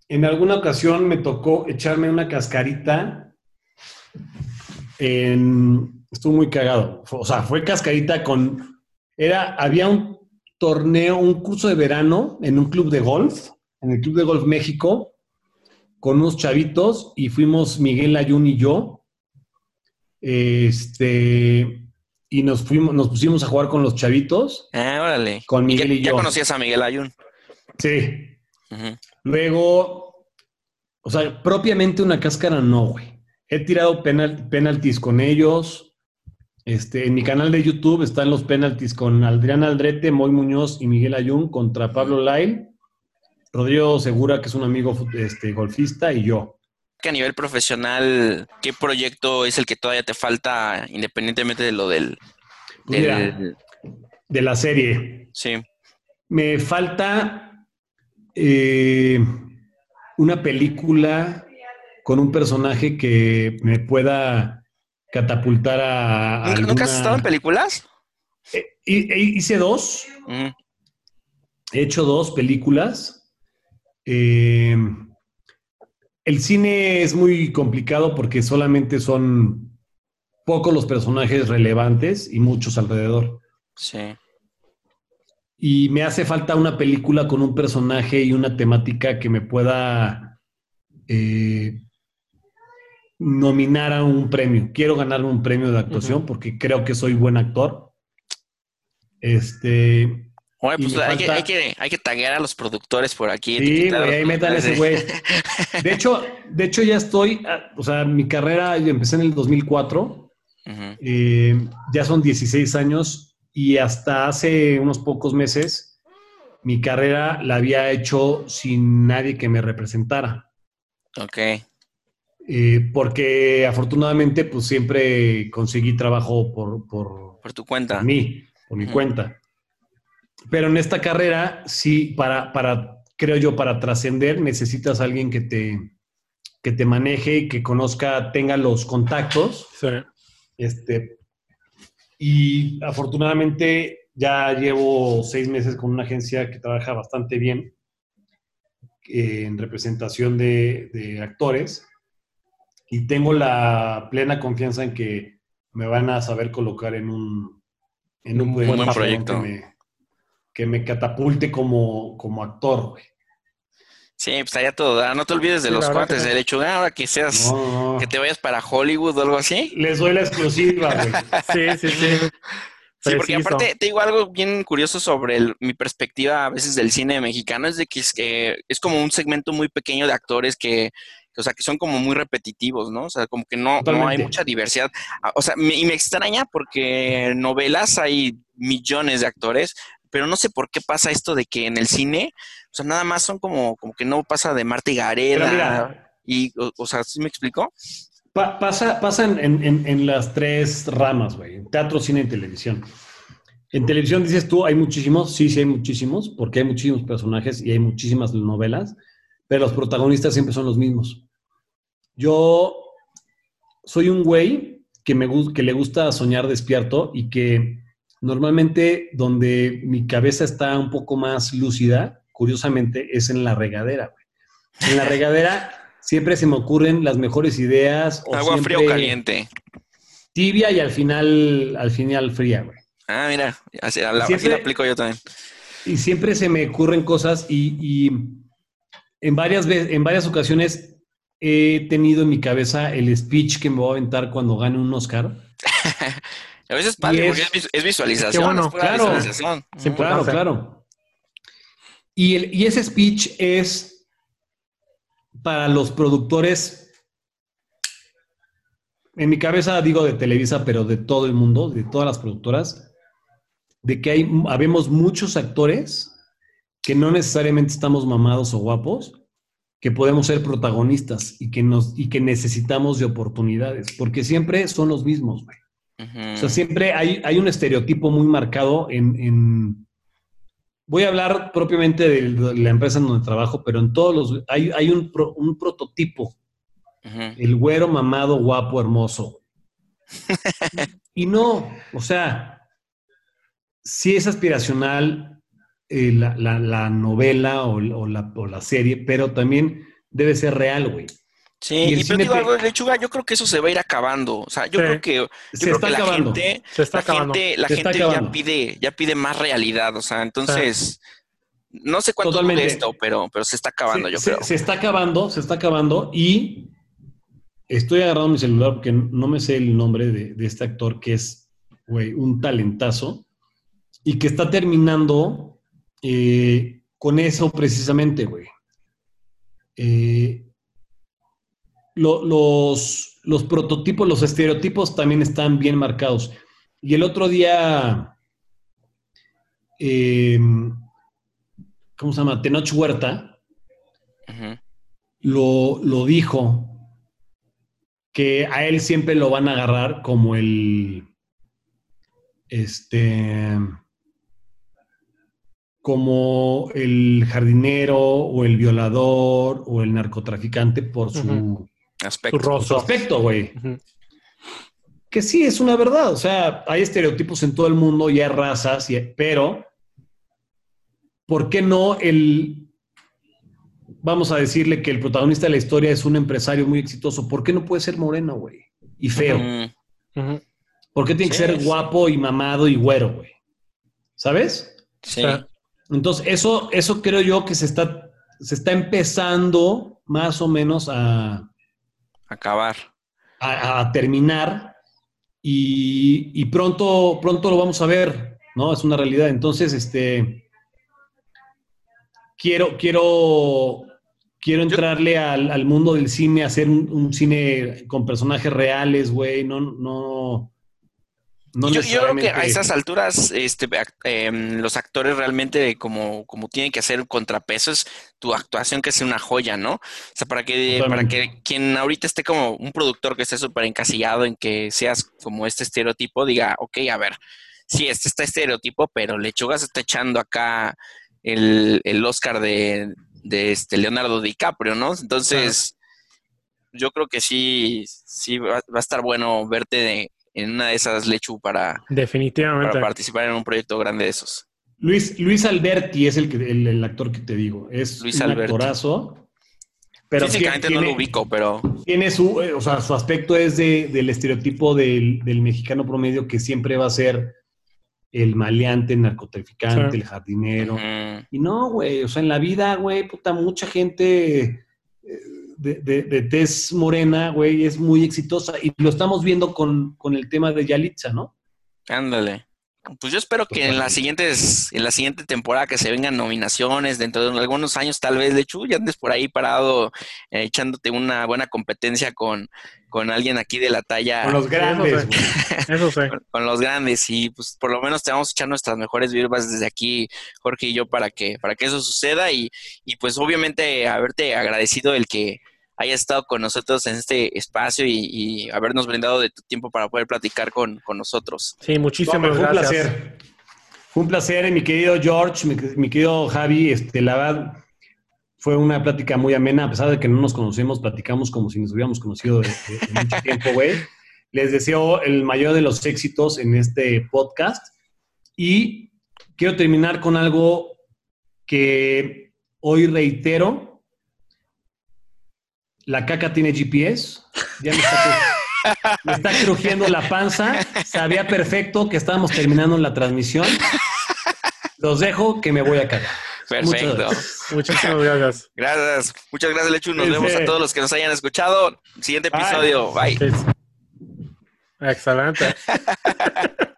C: en alguna ocasión me tocó echarme una cascarita. En, estuvo muy cagado. O sea, fue cascarita con. Era, había un torneo, un curso de verano en un club de golf, en el Club de Golf México, con unos chavitos, y fuimos Miguel Ayun y yo. Este. Y nos fuimos, nos pusimos a jugar con los chavitos.
A: Ah, órale.
C: Con
A: ya-
C: Miguel y
A: ya
C: yo.
A: conocías a Miguel Ayun.
C: Sí. Luego, o sea, propiamente una cáscara no, güey. He tirado penal, penaltis con ellos. Este, en mi canal de YouTube están los penaltis con Adrián Aldrete, Moy Muñoz y Miguel Ayun contra Pablo Lail, Rodrigo Segura, que es un amigo este, golfista, y yo.
A: Que a nivel profesional, ¿qué proyecto es el que todavía te falta, independientemente de lo del...
C: Mira, de la serie.
A: sí.
C: Me falta eh, una película con un personaje que me pueda catapultar a. a
A: ¿Nunca, nunca has estado en películas?
C: Eh, hi- hi- hice dos,
A: Ujú.
C: he hecho dos películas. Eh, el cine es muy complicado porque solamente son pocos los personajes relevantes y muchos alrededor.
A: Sí.
C: Y me hace falta una película con un personaje y una temática que me pueda eh, nominar a un premio. Quiero ganarme un premio de actuación porque creo que soy buen actor. Este,
A: Oye, pues hay, que, hay, que, hay que taguear a los productores por aquí.
C: Sí, güey, ahí metan ese güey. De hecho, de hecho ya estoy, ah, o sea, mi carrera yo empecé en el 2004,
A: Ujú.
C: eh, ya son 16 años y hasta hace unos pocos meses mi carrera la había hecho sin nadie que me representara.
A: Ok.
C: Eh, porque afortunadamente pues siempre conseguí trabajo por, por,
A: Por tu cuenta.
C: por mí, por mi cuenta. Pero en esta carrera, sí, para, para creo yo, para trascender, necesitas a alguien que te, que te maneje y que conozca, tenga los contactos.
B: Sí.
C: Este, y afortunadamente ya llevo seis meses con una agencia que trabaja bastante bien eh, en representación de, de actores y tengo la plena confianza en que me van a saber colocar en un, en un,
B: Un
A: buen
C: papelón
A: proyecto.
C: Que me, que me catapulte como, como actor. güey.
A: Sí, pues allá todo. da. No te olvides de
B: Sí,
A: los cuates
B: que
A: de lechuga, ahora que seas,
C: No, no, no.
A: que te vayas para Hollywood o algo así.
C: Les doy la exclusiva, güey.
B: Sí, sí, sí.
A: Sí, porque
B: Preciso.
A: aparte te digo algo bien curioso sobre el- mi perspectiva a veces del cine mexicano, es de que es, que es como un segmento muy pequeño de actores que, o sea, que son como muy repetitivos, ¿no? O sea, como que no, no hay mucha diversidad. Ah, O sea, me- y me extraña porque en novelas hay millones de actores, pero no sé por qué pasa esto de que en el cine, o sea, nada más son como, como que no pasa de Marta y Gareda.
C: mira,
A: Y, o, o sea, ¿sí me explico?
C: Pa- pasa pasa en, en- en- las tres ramas, güey. en Teatro, cine y televisión. En televisión dices tú, hay muchísimos, sí, sí hay muchísimos, porque hay muchísimos personajes y hay muchísimas novelas, pero los protagonistas siempre son los mismos. Yo soy un güey que, me, que le gusta soñar despierto y que normalmente donde mi cabeza está un poco más lúcida, curiosamente, es en la regadera, güey. En la regadera siempre se me ocurren las mejores ideas. o
A: Agua fría o caliente.
C: Tibia y al final, al final fría, güey.
A: Ah, mira, así, la, así
C: Siempre-
A: la aplico yo también.
C: Y siempre se me ocurren cosas y, y en, varias ve- en varias ocasiones he tenido en mi cabeza el speech que me voy a aventar cuando gane un Oscar.
A: A veces padre,
C: Y
A: porque
C: es-
A: es, vis- es visualización.
B: Qué bueno,
A: es pura
C: claro.
A: visualización.
B: Sí.
C: Claro, claro. Y, el- y ese speech es para los productores, en mi cabeza digo de Televisa, pero de todo el mundo, de todas las productoras, de que hay, habemos muchos actores que no necesariamente estamos mamados o guapos, que podemos ser protagonistas y que, nos, y que necesitamos de oportunidades, porque siempre son los mismos, güey. O sea, siempre hay, hay un estereotipo muy marcado en, en, Voy a hablar propiamente de la empresa en donde trabajo, pero en todos los... Hay, hay un, un prototipo. El güero mamado, guapo, hermoso. y no, o sea, sí es aspiracional eh, la, la, novela o, o, la, o, la, serie, pero también debe ser real, güey.
A: Sí, y, pero digo algo, lechuga, yo creo que eso se va a ir acabando. O sea, yo creo que, yo creo que la gente, se está la gente, la gente ya pide, ya pide más realidad. O sea, entonces, no sé cuánto dure esto, pero, pero se está acabando, yo creo.
C: Se está acabando, se está acabando y estoy agarrando mi celular porque no me sé el nombre de, de este actor que es, güey, un talentazo y que está terminando eh, con eso precisamente, güey. Eh, los, los prototipos, los estereotipos también están bien marcados. Y el otro día, em, ¿cómo se llama? Tenoch Huerta lo, lo, dijo que a él siempre lo van a agarrar como el, este, como el jardinero o el violador o el narcotraficante por su
A: aspecto.
C: Su aspecto, güey. Que sí, es una verdad. O sea, hay estereotipos en todo el mundo y hay razas, pero ¿por qué no el... Vamos a decirle que el protagonista de la historia es un empresario muy exitoso. ¿Por qué no puede ser moreno, güey? Y feo. ¿Por qué tiene que ser guapo y mamado y güero, güey? ¿Sabes?
A: Sí.
C: entonces, eso, eso creo yo que se está, se está empezando más o menos a,
A: acabar.
C: A, terminar y, pronto, pronto lo vamos a ver, ¿no? Es una realidad. Entonces, este, quiero, quiero, quiero entrarle al, mundo del cine, hacer un, cine con personajes reales, güey, no, no,
A: yo, creo que a esas alturas este, em, los actores realmente como, como tienen que hacer un contrapeso es tu actuación que sea una joya, ¿no? O sea, para que, para que quien ahorita esté como un productor que esté súper encasillado en que seas como este estereotipo, diga, ok, a ver, sí, este está estereotipo, pero Lechuga se está echando acá el, Oscar de, de, este Leonardo DiCaprio, ¿no? Entonces, yo creo que sí, sí va, va a estar bueno verte de en una de esas Lechu para,
B: Definitivamente.
A: para participar en un proyecto grande de esos.
C: Luis, Luis Alberti es el, que, el, actor que te digo. Es Luis un actorazo.
A: Pero Físicamente no lo ubico, pero.
C: Tiene su, eh, o sea, su aspecto es de, del estereotipo del, mexicano promedio que siempre va a ser el maleante, el narcotraficante, el jardinero. Y no, güey, o sea, en la vida, güey, puta, mucha gente de, de, tez morena, güey, es muy exitosa. Y lo estamos viendo con, el tema de Yalitza, ¿no?
A: Ándale. Pues yo espero que en las siguientes, en la siguiente temporada que se vengan nominaciones, dentro de algunos años tal vez, de hecho, ya andes por ahí parado eh, echándote una buena competencia con, con alguien aquí de la talla.
C: Con los grandes,
B: Eso sé.
A: con, los grandes, y pues por lo menos te vamos a echar nuestras mejores vibras desde aquí, Jorge y yo, para que, para que eso suceda, y, y pues obviamente haberte agradecido el que hayas estado con nosotros en este espacio y, habernos brindado de tu tiempo para poder platicar con, nosotros.
B: Sí, muchísimas
C: fue
B: gracias.
C: Un placer. Fue un placer, mi querido George, mi, querido Javi, este, la verdad fue una plática muy amena, a pesar de que no nos conocemos, platicamos como si nos hubiéramos conocido de, mucho tiempo, güey. Les deseo el mayor de los éxitos en este podcast y quiero terminar con algo que hoy reitero la caca tiene GPS, ya me está, me está crujiendo la panza, sabía perfecto que estábamos terminando la transmisión. Los dejo que me voy a cagar.
A: Perfecto.
B: Muchísimas gracias.
A: Gracias. Muchas gracias, Lechu. Nos vemos a todos los que nos hayan escuchado. Siguiente episodio. Bye.
B: Excelente.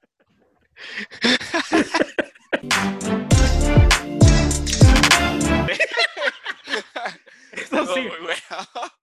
B: Eso sí. Muy bueno.